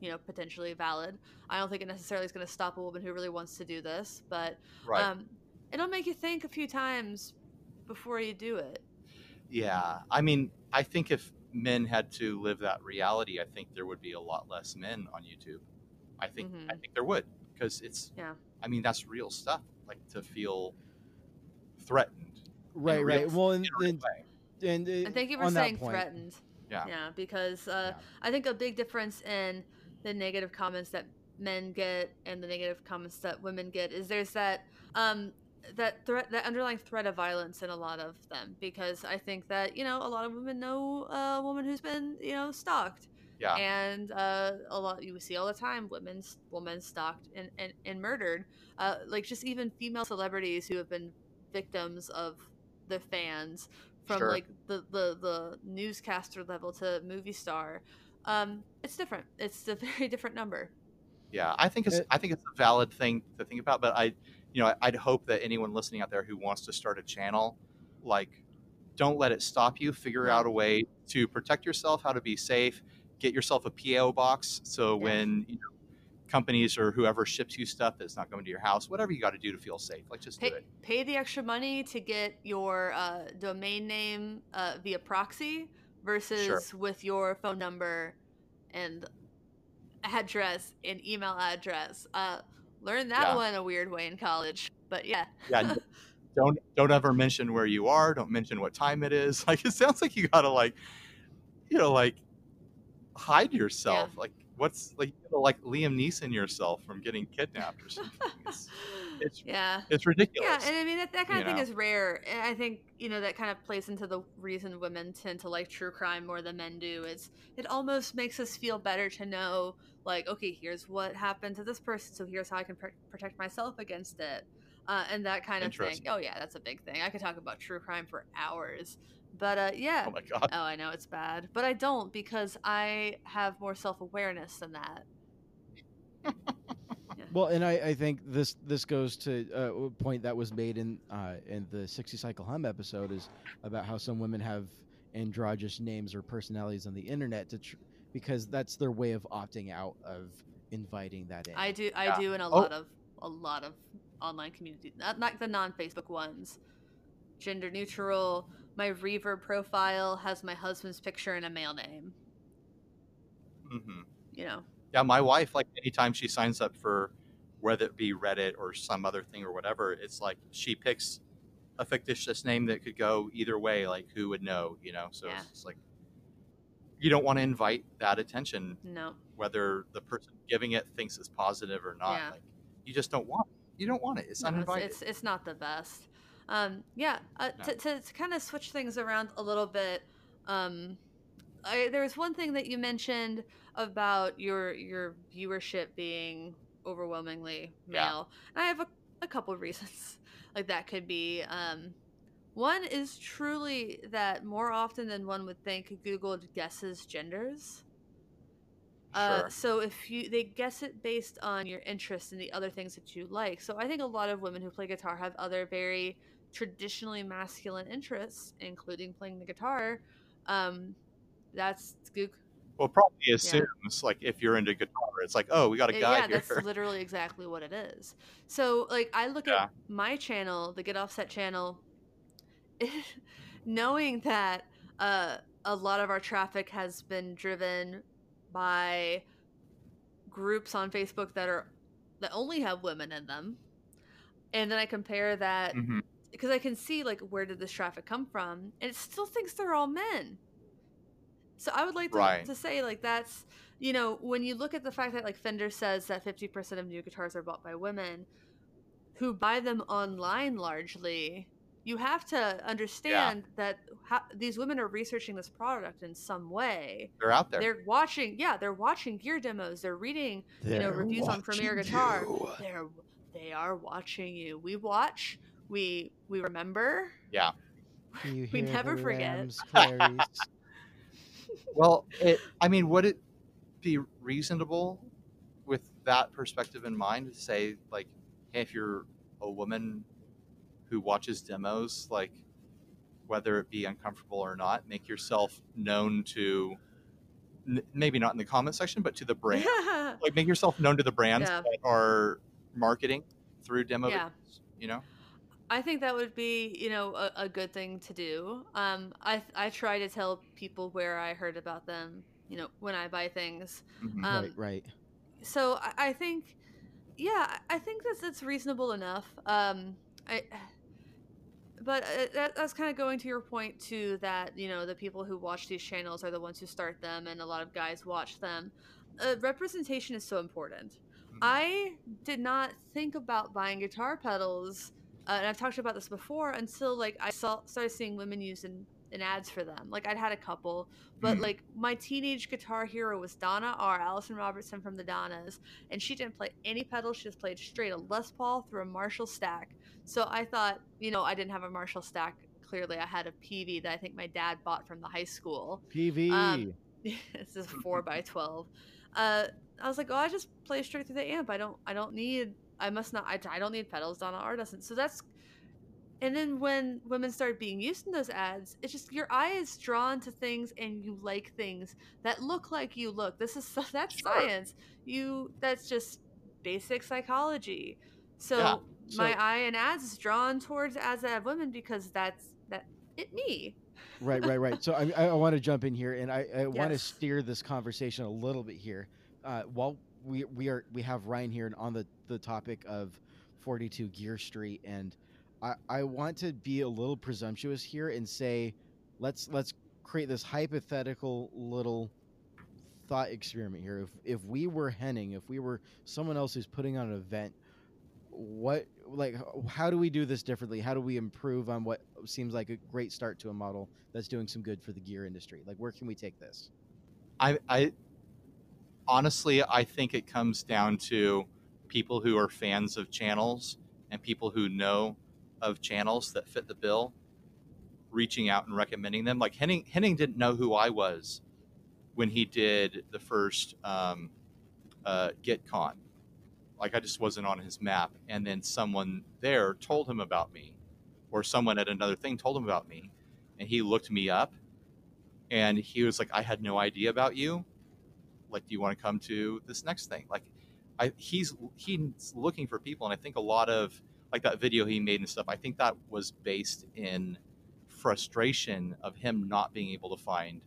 you know potentially valid. I don't think it necessarily is gonna stop a woman who really wants to do this, but right. um, it'll make you think a few times before you do it. yeah, I mean, I think if men had to live that reality, I think there would be a lot less men on YouTube. I think I Mhm. think there would because it's Yeah. I mean, that's real stuff. Like to feel threatened. Right, in right. Well, and in and, way. and, uh, And thank you for saying threatened. Yeah. Yeah, because uh, Yeah. I think a big difference in the negative comments that men get and the negative comments that women get is there's that um that threat that underlying threat of violence in a lot of them because I think that you know a lot of women know a woman who's been you know stalked Yeah. and uh, a lot you see all the time women women stalked and, and, and murdered uh, like just even female celebrities who have been victims of the fans from Sure. like the, the the newscaster level to movie star um it's different it's a very different number Yeah, I think it's I think it's a valid thing to think about, but I, you know, I'd hope that anyone listening out there who wants to start a channel, like, don't let it stop you. Figure out a way to protect yourself, how to be safe. Get yourself a PO box so Yeah. when you know, companies or whoever ships you stuff that's not going to your house, whatever you got to do to feel safe, like just Pay, do it. pay the extra money to get your uh, domain name uh, via proxy versus with your phone number and address and email address. Uh, learned that Yeah. one a weird way in college, but yeah. Yeah, don't don't ever mention where you are. Don't mention what time it is. Like it sounds like you gotta like, you know, like hide yourself. Like what's like you know, like Liam Neeson yourself from getting kidnapped or something. It's it's, yeah. it's ridiculous. Yeah, and I mean that, that kind you of thing know? is rare. And I think you know that kind of plays into the reason women tend to like true crime more than men do. It's it almost makes us feel better to know, like, okay, here's what happened to this person, so here's how I can pr- protect myself against it, uh, and that kind of thing. Oh yeah, that's a big thing. I could talk about true crime for hours, but uh, yeah. oh my god. Oh, I know it's bad, but I don't because I have more self awareness than that. Well, and I, I think this this goes to uh, a point that was made in uh, in the 60 Cycle Hum episode is about how some women have androgynous names or personalities on the internet to tr- because that's their way of opting out of inviting that in. I do. I Yeah. do in a Oh. lot of a lot of online communities, not not the non Facebook ones. Gender neutral. My Reverb profile has my husband's picture and a male name. hmm You know. Yeah, my wife like anytime she signs up for whether it be Reddit or some other thing or whatever, it's like she picks a fictitious name that could go either way. Like who would know? You know. So Yeah. it's like you don't want to invite that attention No. whether the person giving it thinks it's positive or not. Yeah. Like, you just don't want it. You don't want it. It's No, it's, uninvited. it's it's not the best. Um, yeah. Uh, to, to to kind of switch things around a little bit. Um, I, there was one thing that you mentioned about your your viewership being overwhelmingly Yeah. male. And I have a, a couple of reasons like that could be. Um, one is truly that more often than one would think, Google guesses genders. Uh, Sure. so if you they guess it based on your interests and the other things that you like. So I think a lot of women who play guitar have other very traditionally masculine interests, including playing the guitar. Um, that's Goog. well, probably assumes like if you're into guitar, it's like, oh, we got a Uh, guy yeah, here. that's literally exactly what it is. So like I look Yeah. at my channel, the Get Offset channel, knowing that uh, a lot of our traffic has been driven by groups on Facebook that are that only have women in them, and then I compare that Mhm. Because I can see like where did this traffic come from, and it still thinks they're all men. So I would like to, Right. to say like that's you know when you look at the fact that like Fender says that fifty percent of new guitars are bought by women, who buy them online largely. You have to understand that ha- these women are researching this product in some way. They're out there. They're watching, yeah, they're watching gear demos. They're reading you know reviews on Premier Guitar. you. They're they are watching you. We watch. We we remember. yeah. You We never forget. Well, it, I mean, would it be reasonable with that perspective in mind to say, like, hey, if you're a woman who watches demos, like, whether it be uncomfortable or not, make yourself known to, n- maybe not in the comment section, but to the brand. like, make yourself known to the brands Yeah. that are marketing through demo Yeah. videos, you know? I think that would be, you know, a, a good thing to do. Um, I I try to tell people where I heard about them, you know, when I buy things. Mhm. Um, right, right. So I, I think, yeah, I think that's that's reasonable enough. Um, I, but uh, that, that's kind of going to your point too. That you know the people who watch these channels are the ones who start them, and a lot of guys watch them. Uh, representation is so important. Mhm. I did not think about buying guitar pedals, uh, and I've talked about this before until like I saw started seeing women use in, in ads for them. Like I'd had a couple, but Mhm. like my teenage guitar hero was Donna R. Allison Robertson from the Donnas, and she didn't play any pedals. She just played straight a Les Paul through a Marshall stack. So I thought, you know, I didn't have a Marshall stack. Clearly, I had a Peavey that I think my dad bought from the high school. Peavey. um, this is four by twelve. uh, I was like, oh, I just play straight through the amp. I don't, I don't need, I must not, I, I don't need pedals. Donna R doesn't. So that's, and then when women start being used in those ads, it's just your eye is drawn to things and you like things that look like you look. This is that's Sure. science. You that's just basic psychology. So Yeah. my So- eye and ads is drawn towards ads that have women because that's that it me. right right right so i, I want to jump in here and i, I want to steer this conversation a little bit here uh, while we we are we have ryan here on the the topic of 42 gear street and i i want to be a little presumptuous here and say let's let's create this hypothetical little thought experiment here. If if we were henning if we were someone else who's putting on an event what like how do we do this differently? How do we improve on what seems like a great start to a model that's doing some good for the gear industry? Like where can we take this? I, I honestly, I think it comes down to people who are fans of channels and people who know of channels that fit the bill, reaching out and recommending them. Like Henning, Henning didn't know who I was when he did the first um, uh. Like I just wasn't on his map, and then someone there told him about me, or someone at another thing told him about me, and he looked me up and he was like, "I had no idea about you. Like, do you want to come to this next thing?" Like, I he's he's looking for people, and I think a lot of like that video he made and stuff. I think that was based in frustration of him not being able to find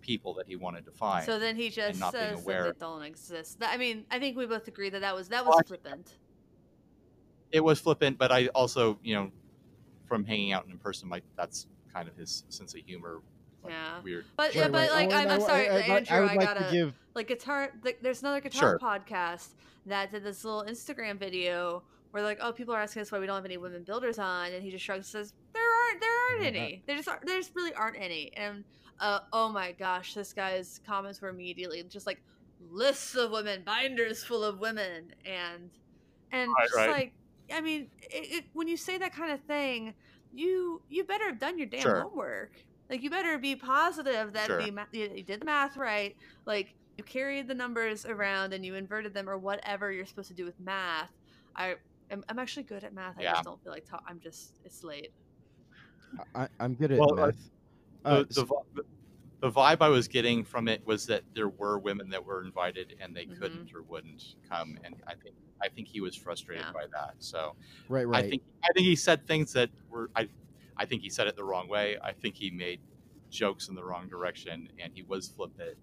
people that he wanted to find. So then he just not being says that they don't exist. I mean, I think we both agree that that was that was I- flippant. it was flippant, but I also, you know, from hanging out in person, like that's kind of his sense of humor. Like, Yeah. weird. But Right, yeah, but right. like Oh, I'm, and I'm sorry, I, I, Andrew. I would I gotta to give like guitar. Like, there's another guitar Sure. podcast that did this little Instagram video where like, oh, people are asking us why we don't have any women builders on, and he just shrugs and says, there aren't, there aren't any. There just, aren't, there just really aren't any. And uh, oh my gosh, this guy's comments were immediately just like lists of women, binders full of women, and and Right, just right. like, I mean, it, it, when you say that kind of thing, you you better have done your damn Sure. homework. Like you better be positive that Sure. the ma- you, you did the math right. Like you carried the numbers around and you inverted them or whatever you're supposed to do with math. I I'm, I'm actually good at math. I Yeah. just don't feel like ta- I'm just it's late. I, i'm good at Well, uh, math uh, the, the, the vibe I was getting from it was that there were women that were invited and they Mhm. couldn't or wouldn't come, and I think I think he was frustrated Yeah. by that. So right right I think I think he said things that were I I think he said it the wrong way. I think he made jokes in the wrong direction, and he was flippant,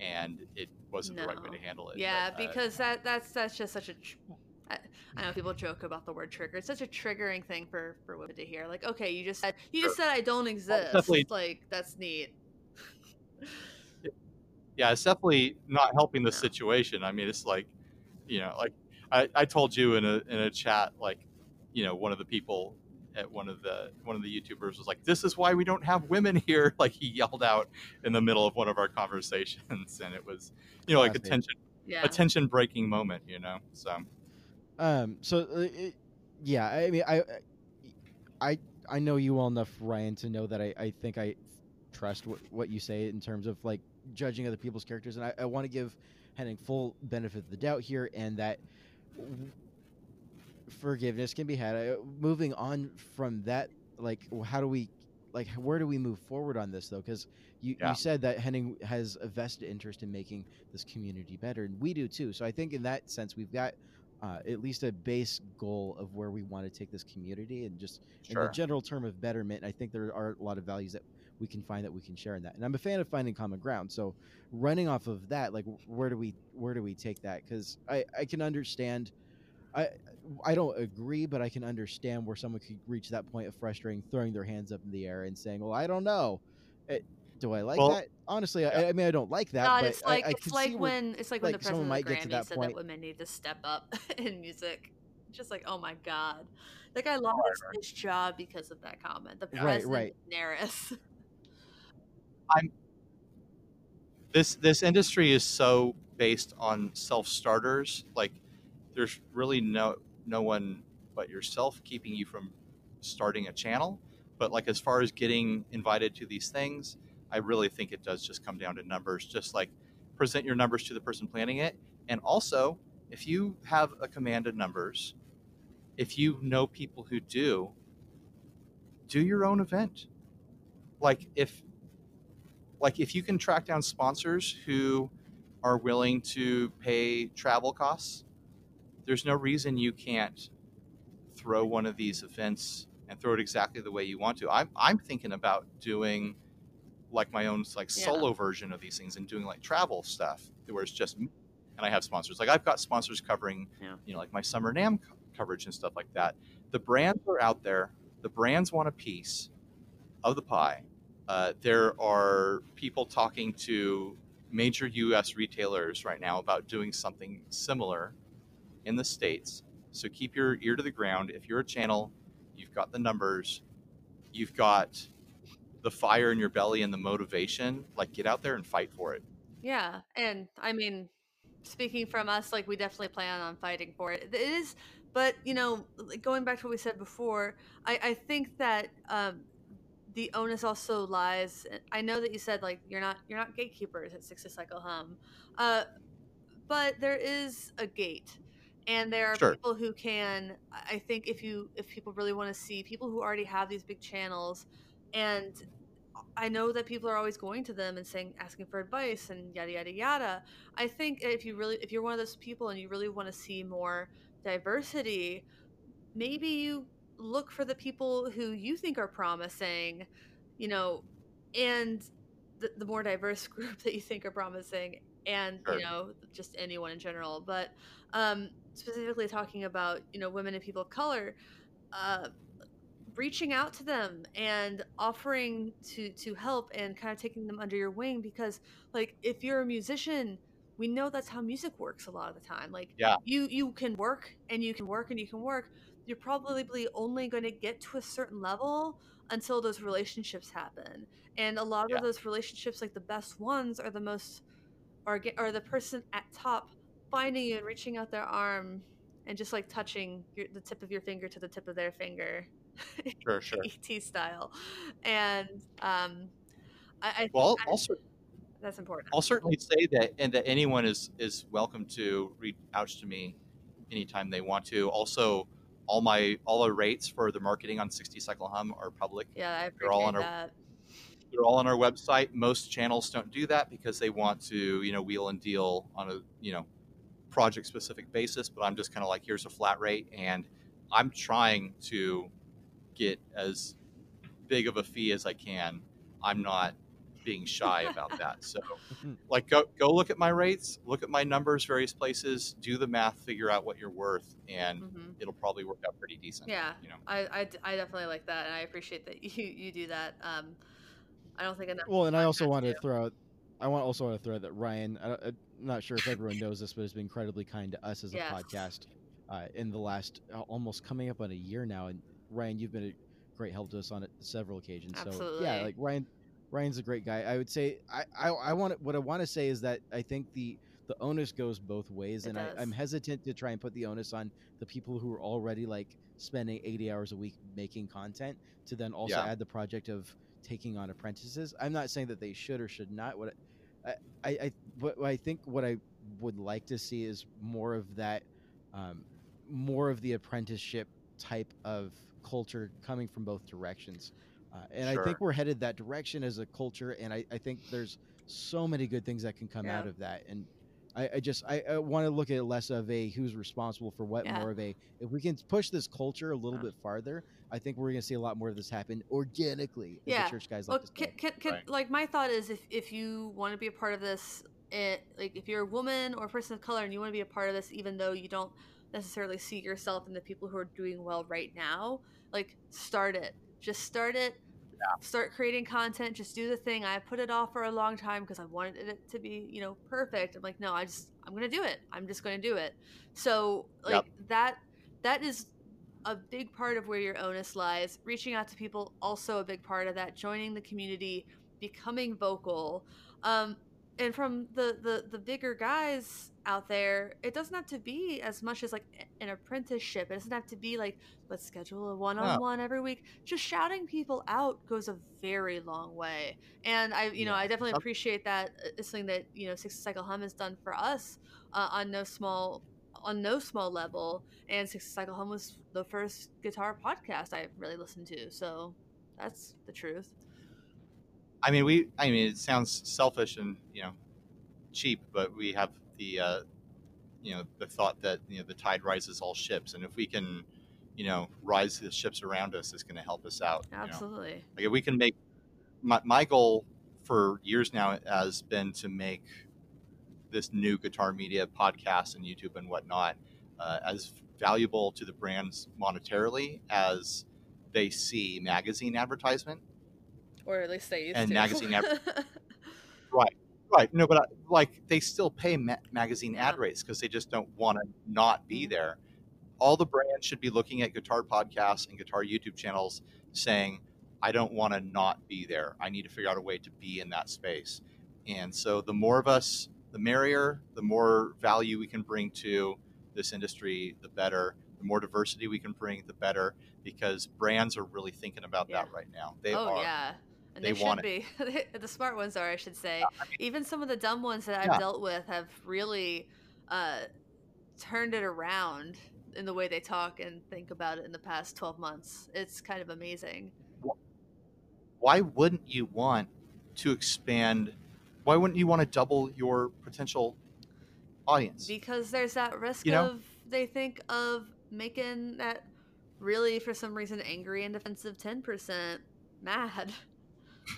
and it wasn't the right way to handle it. Yeah, but, uh, because that that's that's just such a. Tr- I, I know people joke about the word trigger. It's such a triggering thing for for women to hear. Like, okay, you just said you just said I don't exist. definitely- Like that's neat. yeah, it's definitely not helping the No. situation. I mean, it's like, you know, like I, I told you in a in a chat, like, you know, one of the people at one of the one of the YouTubers was like, "This is why we don't have women here." Like he yelled out in the middle of one of our conversations, and it was, you know, like a Classic. tension Yeah. a tension breaking moment, you know. So Um. So, uh, it, yeah. I mean, I, I, I know you well enough, Ryan, to know that I, I think I trust what, what you say in terms of like judging other people's characters, and I, I want to give Henning full benefit of the doubt here, and that w- forgiveness can be had. Uh, moving on from that, like, how do we, like, where do we move forward on this though? Because you, Yeah. you said that Henning has a vested interest in making this community better, and we do too. So I think in that sense, we've got uh, at least a base goal of where we want to take this community, and just in the general term of betterment. I think there are a lot of values that we can find that we can share in that, and I'm a fan of finding common ground. So running off of that, like, where do we where do we take that? Because I I can understand. I I don't agree, but I can understand where someone could reach that point of frustrating, throwing their hands up in the air and saying, "Well, I don't know." It, do I like Well, that? Honestly, I, yeah. I mean, I don't like that. God, but it's like I, I it's like where- when it's like when the someone president of might get to the that Grammy said point- that women need to step up in music. Just like, oh my god, that guy lost his job because of that comment. The Right, president right. of NARAS. this this industry is so based on self starters. Like, there's really no no one but yourself keeping you from starting a channel. But like as far as getting invited to these things, I really think it does just come down to numbers. Just like present your numbers to the person planning it. And also, if you have a command of numbers, if you know people who do, do your own event. Like if like if you can track down sponsors who are willing to pay travel costs, there's no reason you can't throw one of these events and throw it exactly the way you want to. I'm I'm thinking about doing like my own like Yeah. solo version of these things and doing like travel stuff where it's just me and I have sponsors. Like I've got sponsors covering, Yeah. you know, like my summer NAMM co- coverage and stuff like that. The brands are out there. The brands want a piece of the pie. Uh, there are people talking to major U.S. retailers right now about doing something similar in the states. So keep your ear to the ground. If you're a channel, you've got the numbers, you've got the fire in your belly and the motivation. Like get out there and fight for it. Yeah, and I mean, speaking from us, like we definitely plan on fighting for it. It is, but you know, going back to what we said before, I, I think that um, the onus also lies. I know that you said like you're not you're not gatekeepers at 60 Cycle Hum, uh, but there is a gate, and there are Sure. people who can. I think if you if people really want to see people who already have these big channels, and I know that people are always going to them and saying, asking for advice and yada yada yada. I think if you really, if you're one of those people and you really want to see more diversity, maybe you look for the people who you think are promising, you know, and the, the more diverse group that you think are promising, and Sure. you know, just anyone in general. But um, specifically talking about you know women and people of color. Uh, reaching out to them and offering to to help and kind of taking them under your wing because like if you're a musician we know that's how music works a lot of the time like Yeah. you you can work and you can work and you can work you're probably only going to get to a certain level until those relationships happen and a lot Yeah. of those relationships like the best ones are the most are get are the person at top finding you and reaching out their arm and just like touching your, the tip of your finger to the tip of their finger Sure, sure. ET style, and um, I, I Well, I- also that's important. I'll certainly say that, and that anyone is is welcome to reach out to me anytime they want to. Also, all my all our rates for the marketing on 60 Cycle Hum are public. Yeah, I they're all appreciate on our- that. They're all on our website. Most channels don't do that because they want to, you know, wheel and deal on a, you know, project specific basis. But I'm just kind of like, here's a flat rate, and I'm trying to get as big of a fee as I can. I'm not being shy about that. So, like, go go look at my rates, look at my numbers, various places, do the math, figure out what you're worth, and hmm it'll probably work out pretty decent. Yeah, You know. I I definitely like that, and I appreciate that you you do that. Um, I don't think enough. Well, and I also want to throw out, I want also want to throw out that Ryan. I, don't- I'm not sure if everyone knows this, but has been incredibly kind to us as a Yes. podcast uh, in the last uh, almost coming up on a year now. And Ryan, you've been a great help to us on it several occasions. So Absolutely. yeah, like Ryan, Ryan's a great guy. I would say I I, I want what I want to say is that I think the the onus goes both ways, It and I, I'm hesitant to try and put the onus on the people who are already like spending 80 hours a week making content to then also Yeah. add the project of taking on apprentices. I'm not saying that they should or should not. What I, I, but I think what I would like to see is more of that, um, more of the apprenticeship type of culture coming from both directions. Uh, and I think we're headed that direction as a culture, and I, I think there's so many good things that can come out of that. And I, I just I, I want to look at it less of a who's responsible for what, Yeah. more of a if we can push this culture a little Yeah. bit farther, I think we're going to see a lot more of this happen organically. As Yeah. the church guys Well, like to can, can, can, Right. like my thought is if, if you want to be a part of this, it, like if you're a woman or a person of color and you want to be a part of this, even though you don't necessarily see yourself in the people who are doing well right now, like start it. Just start it. Start creating content. Just do the thing. I put it off for a long time because I wanted it to be, you know, perfect. I'm like, no, I just, I'm gonna do it. I'm just gonna do it. So like Yep. that, that is a big part of where your onus lies. Reaching out to people, also a big part of that. Joining the community, becoming vocal. Um, and from the, the the bigger guys out there, it doesn't have to be as much as like an apprenticeship. It doesn't have to be like let's schedule a one on one every week. Just shouting people out goes a very long way. And I, you know, I definitely appreciate that. uh, It's something that you know 60 Cycle Hum has done for us uh, on no small on no small level. And 60 Cycle Hum was the first guitar podcast I really listened to. So that's the truth. I mean, we. I mean, it sounds selfish and you know, cheap, but we have the, uh, you know, the thought that you know the tide rises all ships, and if we can, you know, rise the ships around us, it's going to help us out. you know. Absolutely. Like if we can make my, my goal for years now has been to make this new guitar media podcast and YouTube and whatnot uh, as valuable to the brands monetarily as they see magazine advertisement. Or at least they used And to. magazine Right. Right, no, but uh, like they still pay ma- magazine ad Yeah. rates because they just don't want to not be Mhm. there. All the brands should be looking at guitar podcasts and guitar YouTube channels saying, I don't want to not be there. I need to figure out a way to be in that space. And so the more of us, the merrier, the more value we can bring to this industry, the better. The more diversity we can bring, the better, because brands are really thinking about that right now. They oh are. yeah. And They they, want should be. the smart ones are, I should say. I mean- Even some of the dumb ones that I've Yeah. dealt with have really uh, turned it around in the way they talk and think about it in the past 12 months. It's kind of amazing. why wouldn't you want to expand? Why wouldn't you want to double your potential audience? Because there's that risk You know? of, they think of making that really, for some reason, angry and defensive 10% mad.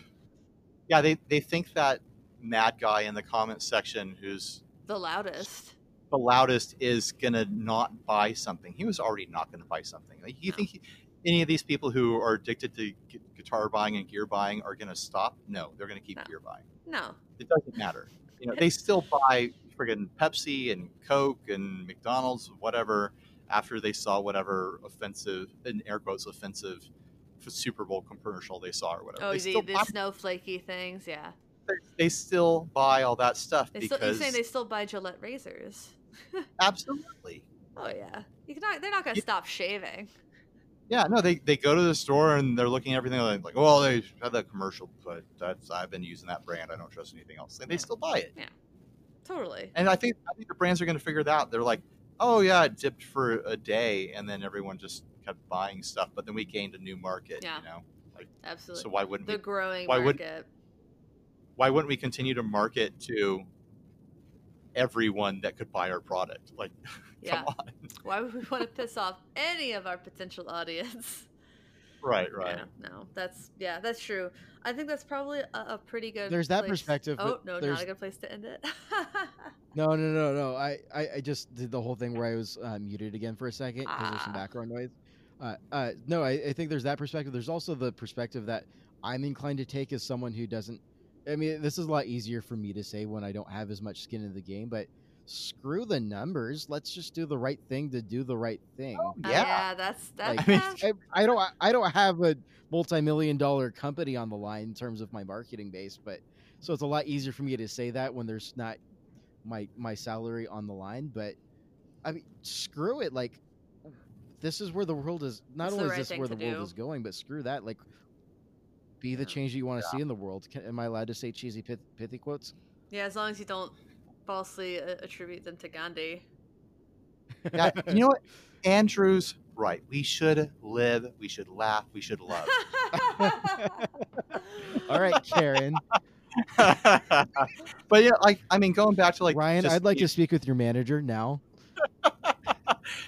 yeah, they, they think that mad guy in the comment section who's The loudest. the loudest is gonna not buy something. He was already not gonna buy something. Like, you No. think he, any of these people who are addicted to gu- guitar buying and gear buying are gonna stop? No, they're gonna keep No. gear buying. No. It doesn't matter. You know, they still buy friggin' Pepsi and Coke and McDonald's, whatever, after they saw whatever offensive, in air quotes, offensive Super Bowl commercial they saw or whatever. Oh, they, the, the buy, snowflakey things, yeah. they still buy all that stuff They because still, you're saying they still buy Gillette razors? absolutely. Oh yeah, you cannot. They're not gonna Yeah. stop shaving. Yeah, no, they, they go to the store and they're looking at everything like, like, well, they had that commercial, but that's I've been using that brand. I don't trust anything else. And they Yeah. still buy it. Yeah, totally. And I think I think the brands are going to figure that out. They're like, oh yeah, it dipped for a day, and then everyone just kept buying stuff. But then we gained a new market. Yeah. You know, Absolutely. so why wouldn't the we? growing why would- market. Why wouldn't we continue to market to everyone that could buy our product? Like, Yeah. come on. Why would we want to piss off any of our potential audience? Right, right. Yeah, no, that's yeah, that's true. I think that's probably a, a pretty good. There's that perspective, Oh no, there's- not a good place to end it. No, no, no, no. I, I, I just did the whole thing where I was uh, muted again for a second because there's some Ah. background noise. Uh, uh, no, I, I think there's that perspective. There's also the perspective that I'm inclined to take as someone who doesn't. I mean, this is a lot easier for me to say when I don't have as much skin in the game, but screw the numbers. Let's just do the right thing to do the right thing. Oh, yeah. yeah, that's that's. Like, I mean. I, I don't I don't have a multi-million dollar company on the line in terms of my marketing base, but so it's a lot easier for me to say that when there's not my my salary on the line. But I mean, screw it. Like this is where the world is. Not It's only right is this where to the world do. is going, but screw that. Like be the change that you want to see in the world. Can, am I allowed to say cheesy pith, pithy quotes? yeah, as long as you don't falsely uh, attribute them to Gandhi. Yeah, you know what? Andrew's right. We should live. We should laugh. We should love. All right, Karen. but yeah, like I mean, going back to like Ryan, just I'd like the- to speak with your manager now.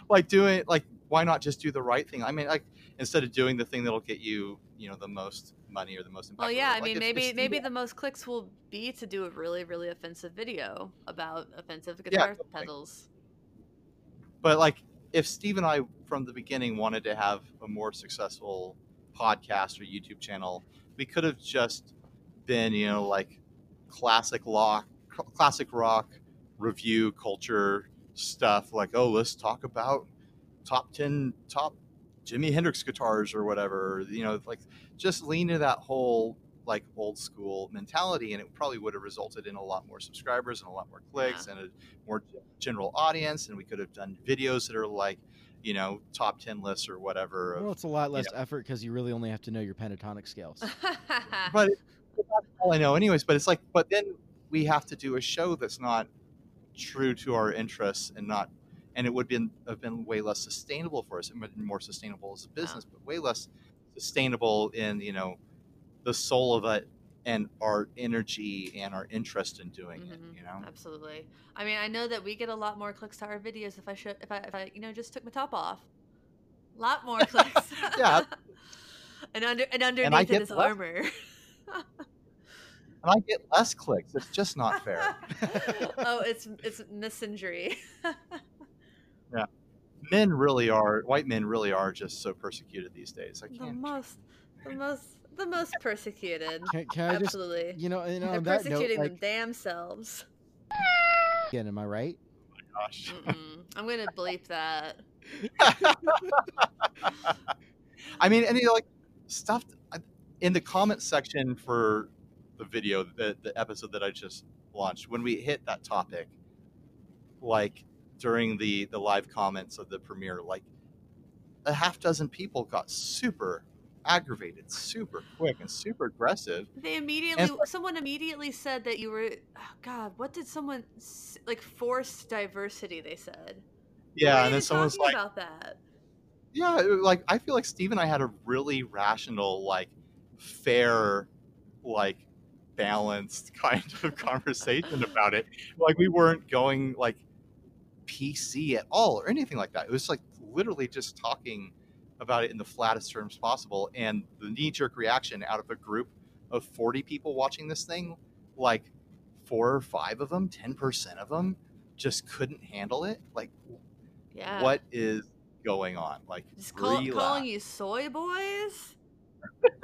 like doing like why not just do the right thing? I mean, like instead of doing the thing that'll get you, you know, the most money or the most. Well, yeah, I mean, if- maybe if maybe Steve- the most clicks will be to do a really really offensive video about offensive guitar totally. pedals. But like, if Steve and I from the beginning wanted to have a more successful podcast or YouTube channel, we could have just been, you know, like classic rock, classic rock review culture stuff. Like, oh, let's talk about top ten top Jimi Hendrix guitars or whatever. You know, like just lean into that whole like old school mentality, and it probably would have resulted in a lot more subscribers and a lot more clicks and a more general audience, and we could have done videos that are like, you know, top ten lists or whatever. Well, Of, it's a lot less effort because you really only have to know your pentatonic scales. but but that's all I know, anyways. But it's like, but then we have to do a show that's not true to our interests and not, and it would been have been way less sustainable for us. It would have been more sustainable as a business, but way less sustainable in you know the soul of it and our energy and our interest in doing Mhm. it. You know, Absolutely. I mean, I know that we get a lot more clicks to our videos if I should, if I, if I, you know, just took my top off. A lot more clicks. Yeah. and under and underneath it get is less- armor. and I get less clicks. It's just not fair. oh, it's it's misandry. Men really are white men really are just so persecuted these days. I the can't. most, the most, the most persecuted. Can, can I just, Absolutely. you know, and They're on that note, persecuting like, them damn selves. again, am I right? Oh gosh. Mm-mm. I'm gonna bleep that. I mean, and you know, like stuff uh, in the comment section for the video, the the episode that I just launched, when we hit that topic, like during the the live comments of the premiere, like a half dozen people got super aggravated, super quick, and super aggressive. They immediately, someone immediately said that you were. Oh God, what did someone like forced diversity? They said. Yeah, and then someone's like, about that. yeah, like I feel like Steve and I had a really rational, like fair, like balanced kind of conversation about it. Like we weren't going like PC at all or anything like that. It was like literally just talking about it in the flattest terms possible. And the knee jerk reaction out of a group of 40 people watching this thing, like four or five of them, 10% of them just couldn't handle it. Like, Yeah. what is going on? Like, Just call, calling you soy boys.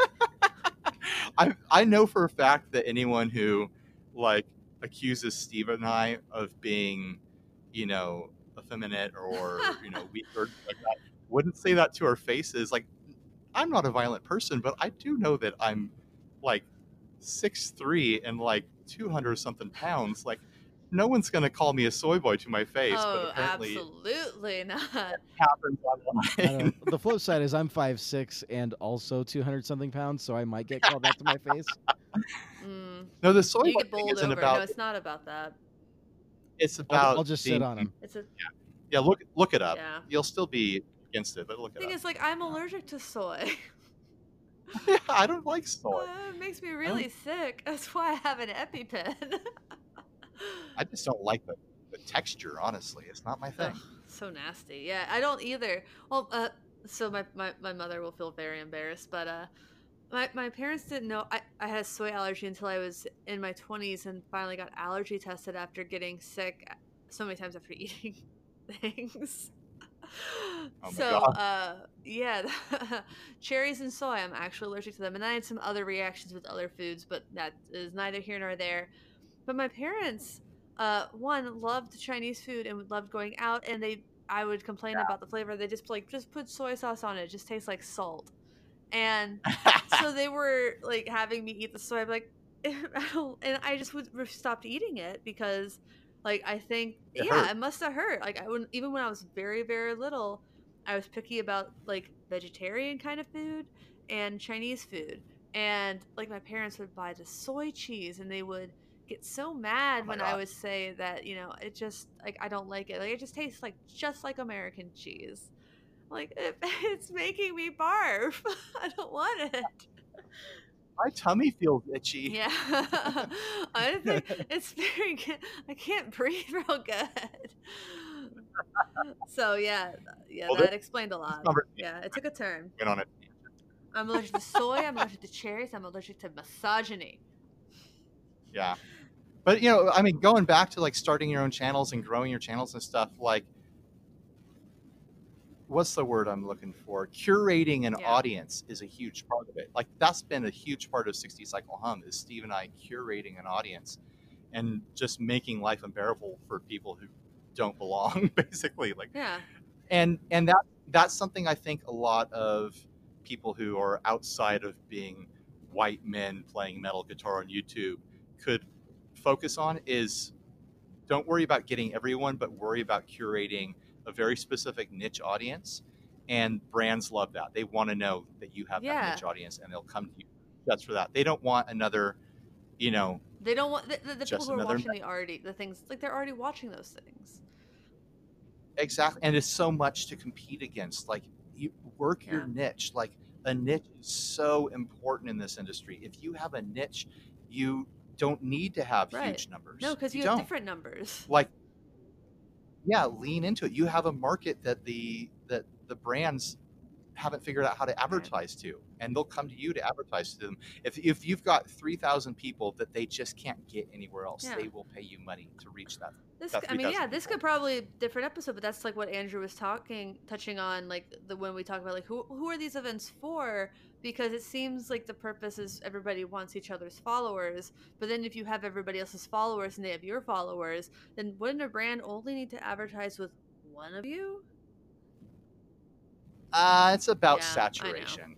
I I know for a fact that anyone who like accuses Steve and I of being, you know, effeminate or you know weak or like that wouldn't say that to our faces. Like, I'm not a violent person, but I do know that I'm like six three and like two hundred something pounds. Like, no one's gonna call me a soy boy to my face, but oh, apparently absolutely not. happens online. the flip side is I'm five six and also 200 something pounds, so I might get called that to my face. Mm. no, the soy You boy thing isn't over. about. no, it's not about that. It's I'll, about. I'll just sit on him. It's a Yeah, yeah, look look it up. yeah. You'll still be against it, but look it The thing up. is, like, I'm allergic to soy. yeah, I don't like soy. Uh, it makes me really sick. That's why I have an EpiPen. I just don't like the, the texture. Honestly, it's not my thing. Ugh, so nasty. Yeah, I don't either. Well, uh, so my, my, my mother will feel very embarrassed, but uh, my, my parents didn't know I, I had a soy allergy until I was in my 20s and finally got allergy tested after getting sick so many times after eating things. Oh my so, God. uh, yeah, cherries and soy, I'm actually allergic to them. And I had some other reactions with other foods, but that is neither here nor there. But my parents, uh, one loved Chinese food and loved going out, and they I would complain about the flavor. They just like just put soy sauce on it. It just tastes like salt. And so they were like having me eat the soy. I'm like, and I just would stopped eating it because, like, I think It yeah, hurt. it must have hurt. Like I wouldn't even when I was very very little, I was picky about like vegetarian kind of food and Chinese food. And like my parents would buy the soy cheese, and they would get so mad Oh when I God. would say that you know it just like I don't like it. Like it just tastes like just like American cheese. Like it, it's making me barf. I don't want it. my tummy feels itchy. Yeah, I think it's very good. I can't breathe real good. So yeah, yeah, Well, that explained a lot. Yeah, it took a turn. Went on it. I'm allergic to soy. I'm allergic to cherries. I'm allergic to misogyny. Yeah. But you know, I mean, going back to like starting your own channels and growing your channels and stuff, like what's the word I'm looking for? Curating an Yeah. audience is a huge part of it. Like that's been a huge part of 60 Cycle Hum is Steve and I curating an audience and just making life unbearable for people who don't belong, basically. Like Yeah, and and that that's something I think a lot of people who are outside of being white men playing metal guitar on YouTube could focus on is don't worry about getting everyone, but worry about curating a very specific niche audience. And brands love that. They want to know that you have Yeah. that niche audience and they'll come to you just for that. They don't want another, you know, They don't want the, the, the people who are watching the already the things like they're already watching those things. exactly. And it's so much to compete against. Like, you work your niche. Like, a niche is so important in this industry. If you have a niche, you don't need to have Right. huge numbers. No, because you, have don't. different numbers. like yeah lean into it. You have a market that the that the brands haven't figured out how to advertise to and they'll come to you to advertise to them if, if you've got 3000 people that they just can't get anywhere else Yeah. they will pay you money to reach that This, I mean, yeah, 3,000 this could probably different episode, but that's like what Andrew was talking, touching on, like the when we talk about like who who are these events for? Because it seems like the purpose is everybody wants each other's followers, but then if you have everybody else's followers and they have your followers, then wouldn't a brand only need to advertise with one of you? Uh, it's about Yeah, saturation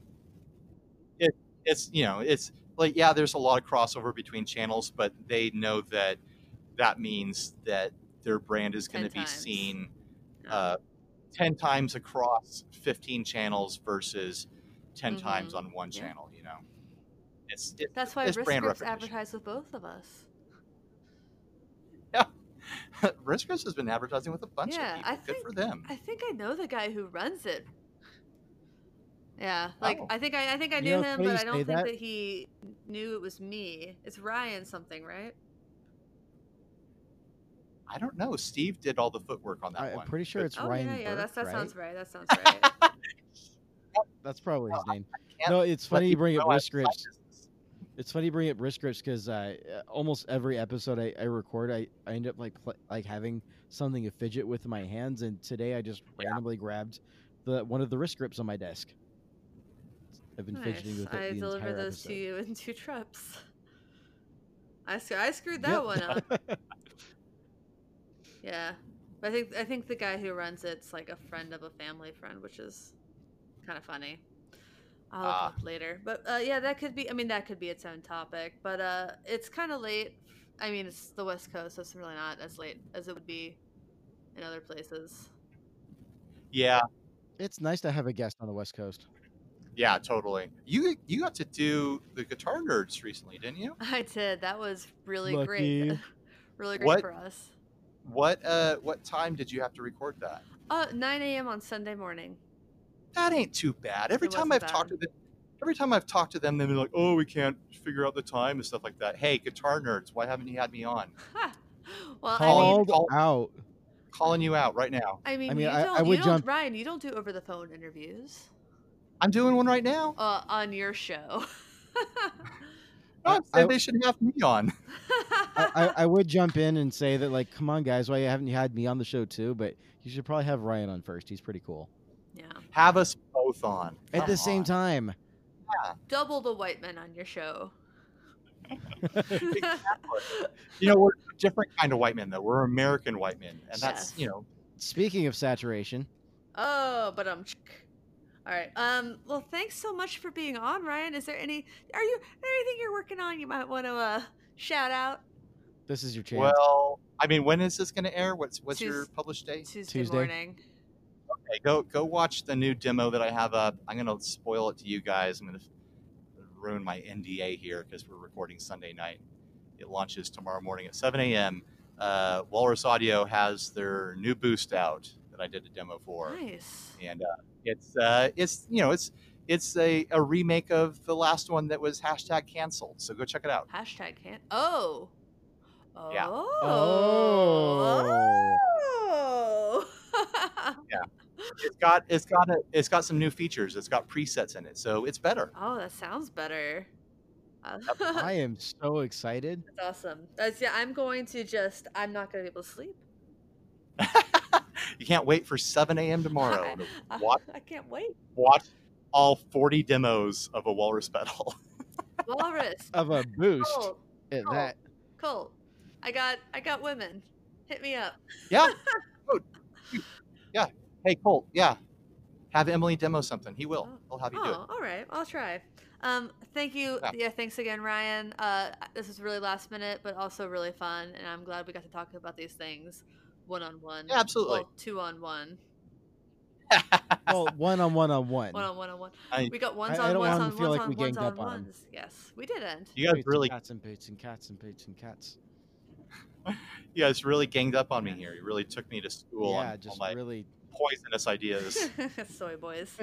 it, it's you know it's like yeah there's a lot of crossover between channels but they know that that means that their brand is going to be seen uh, 10 times across 15 channels versus 10 times Mhm. on one Yeah. channel you know it's it, That's why it's risk brand groups advertise with both of us. Yeah. Riskers has been advertising with a bunch Yeah, of people I good think- for them I think I know the guy who runs it. Yeah, like Oh. I think I, I think I You knew know, him, but I don't think that. that he knew it was me. It's Ryan something, right? i don't know steve did all the footwork on that I, am one pretty sure it's oh Ryan yeah, yeah. Burke, That's that right? sounds right. That sounds right. That's probably his name. No, it's funny you bring up know I have risk grips. It's funny you bring up risk grips because uh, uh, almost every episode I, I record, I, I end up like pl- like having something to fidget with in my hands. And today I just Yeah. randomly grabbed the one of the wrist grips on my desk. I've been nice. fidgeting with it I the delivered those episode. to you in two trips. I sc- I screwed that one up. Yeah, but I think I think the guy who runs it's like a friend of a family friend, which is kind of funny. I'll look Ah. up later, but uh, yeah, that could be. I mean, that could be its own topic. But uh, it's kind of late. I mean, it's the West Coast, so it's really not as late as it would be in other places. yeah it's nice to have a guest on the West Coast. Yeah totally you you got to do the guitar nerds recently didn't you I did. That was really Lucky. great. really great What- for us. what uh what time did you have to record that Uh, 9 a.m. on Sunday morning. that ain't too bad. Every It time I've talked to bad. them, every time I've talked to them, they're like, "Oh, we can't figure out the time and stuff like that." Hey, guitar nerds, why haven't you had me on? Ha! Well, I mean, call- out. Calling you out right now. I mean, I mean, you I- don't, I you would don't, jump- Ryan, you don't do over the phone interviews I'm doing one right now. uh, on your show. I I- they should have me on. I, I, I would jump in and say that, like, come on, guys, why haven't you had me on the show too? But you should probably have Ryan on first. He's pretty cool. yeah, Have us both on At Come the same on. time. double the white men on your show. exactly. You know, we're a different kind of white men, though. We're American white men, and that's Yes. you know, Speaking of saturation, oh, but I'm. um. All right. Um. Well, thanks so much for being on, Ryan. Is there any? Are you anything you're working on? You might want to uh shout out this is your chance. well, I mean, when is this going to air? What's what's your Tues- published date? Tuesday, Tuesday. morning. Okay, go go watch the new demo that I have up. I'm gonna spoil it to you guys. I'm gonna ruin my NDA here because we're recording Sunday night. It launches tomorrow morning at 7 a.m. Uh, Walrus Audio has their new boost out that I did a demo for, Nice. and uh, it's uh, it's you know it's it's a, a remake of the last one that was hashtag canceled. So go check it out. Hashtag can't. Oh. Yeah. Oh. Oh. Oh. It's got it's got a, it's got some new features. It's got presets in it, so it's better. Oh, that sounds better. Uh, I am so excited. That's awesome. That's, yeah, I'm going to just. I'm not going to be able to sleep. you can't wait for 7 a.m. tomorrow to I, watch I can't wait. watch all 40 demos of a walrus pedal. Walrus. Of a boost Colt. at Colt. that. Colt. I got. I got women. Hit me up. yeah. Oh, yeah. Hey, Colt. Yeah. Have Emily demo something. He will. Oh. He'll have you do it. Oh, all right. I'll try. Um, thank you. Yeah. Yeah. thanks again, Ryan. Uh, this was really last minute, but also really fun, and I'm glad we got to talk about these things one on one. Yeah, absolutely. Well, two on one. well, one on one on one. One on one on one. I- We got ones I on don't ones want on to feel ones like on we ones ganged on up on 'em. ones. Yes, we didn't. you guys Boots and really, cats and boots and cats and boots and cats. you guys really ganged up on me here. You really took me to school yeah, on just all my really. poisonous ideas. soy boys.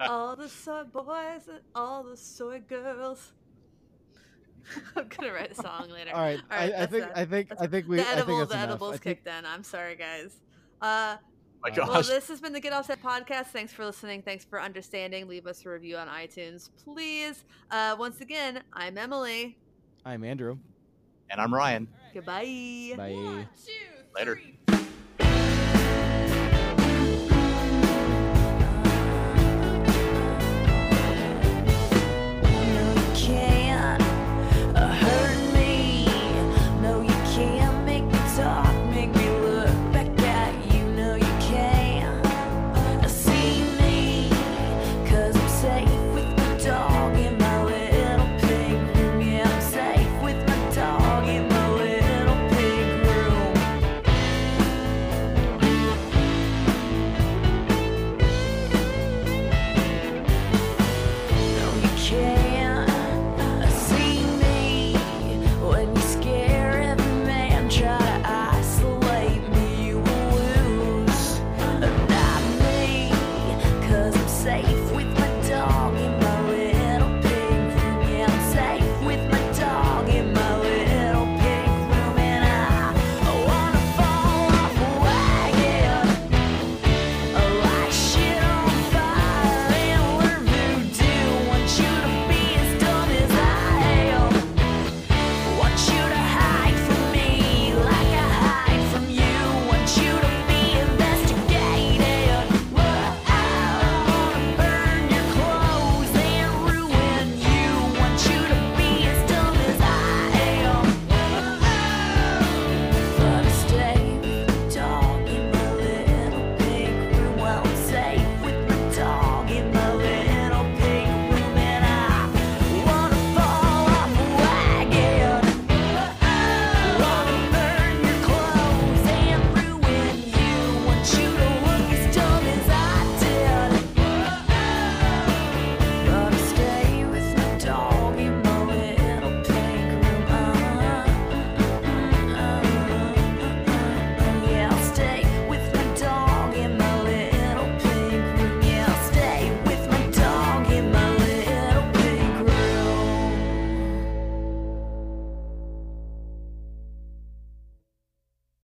all the soy boys and all the soy girls. I'm gonna write a song later. All right, All right, I, I think that. I think I think we the I think edible, that's the enough. edibles I think, kicked in. I'm sorry, guys. Uh, my gosh. well, this has been the Get Offset podcast. Thanks for listening. Thanks for understanding. Leave us a review on iTunes, please. Uh, once again, I'm Emily. I'm Andrew. and I'm Ryan. Goodbye. Bye. One, two, Later. three,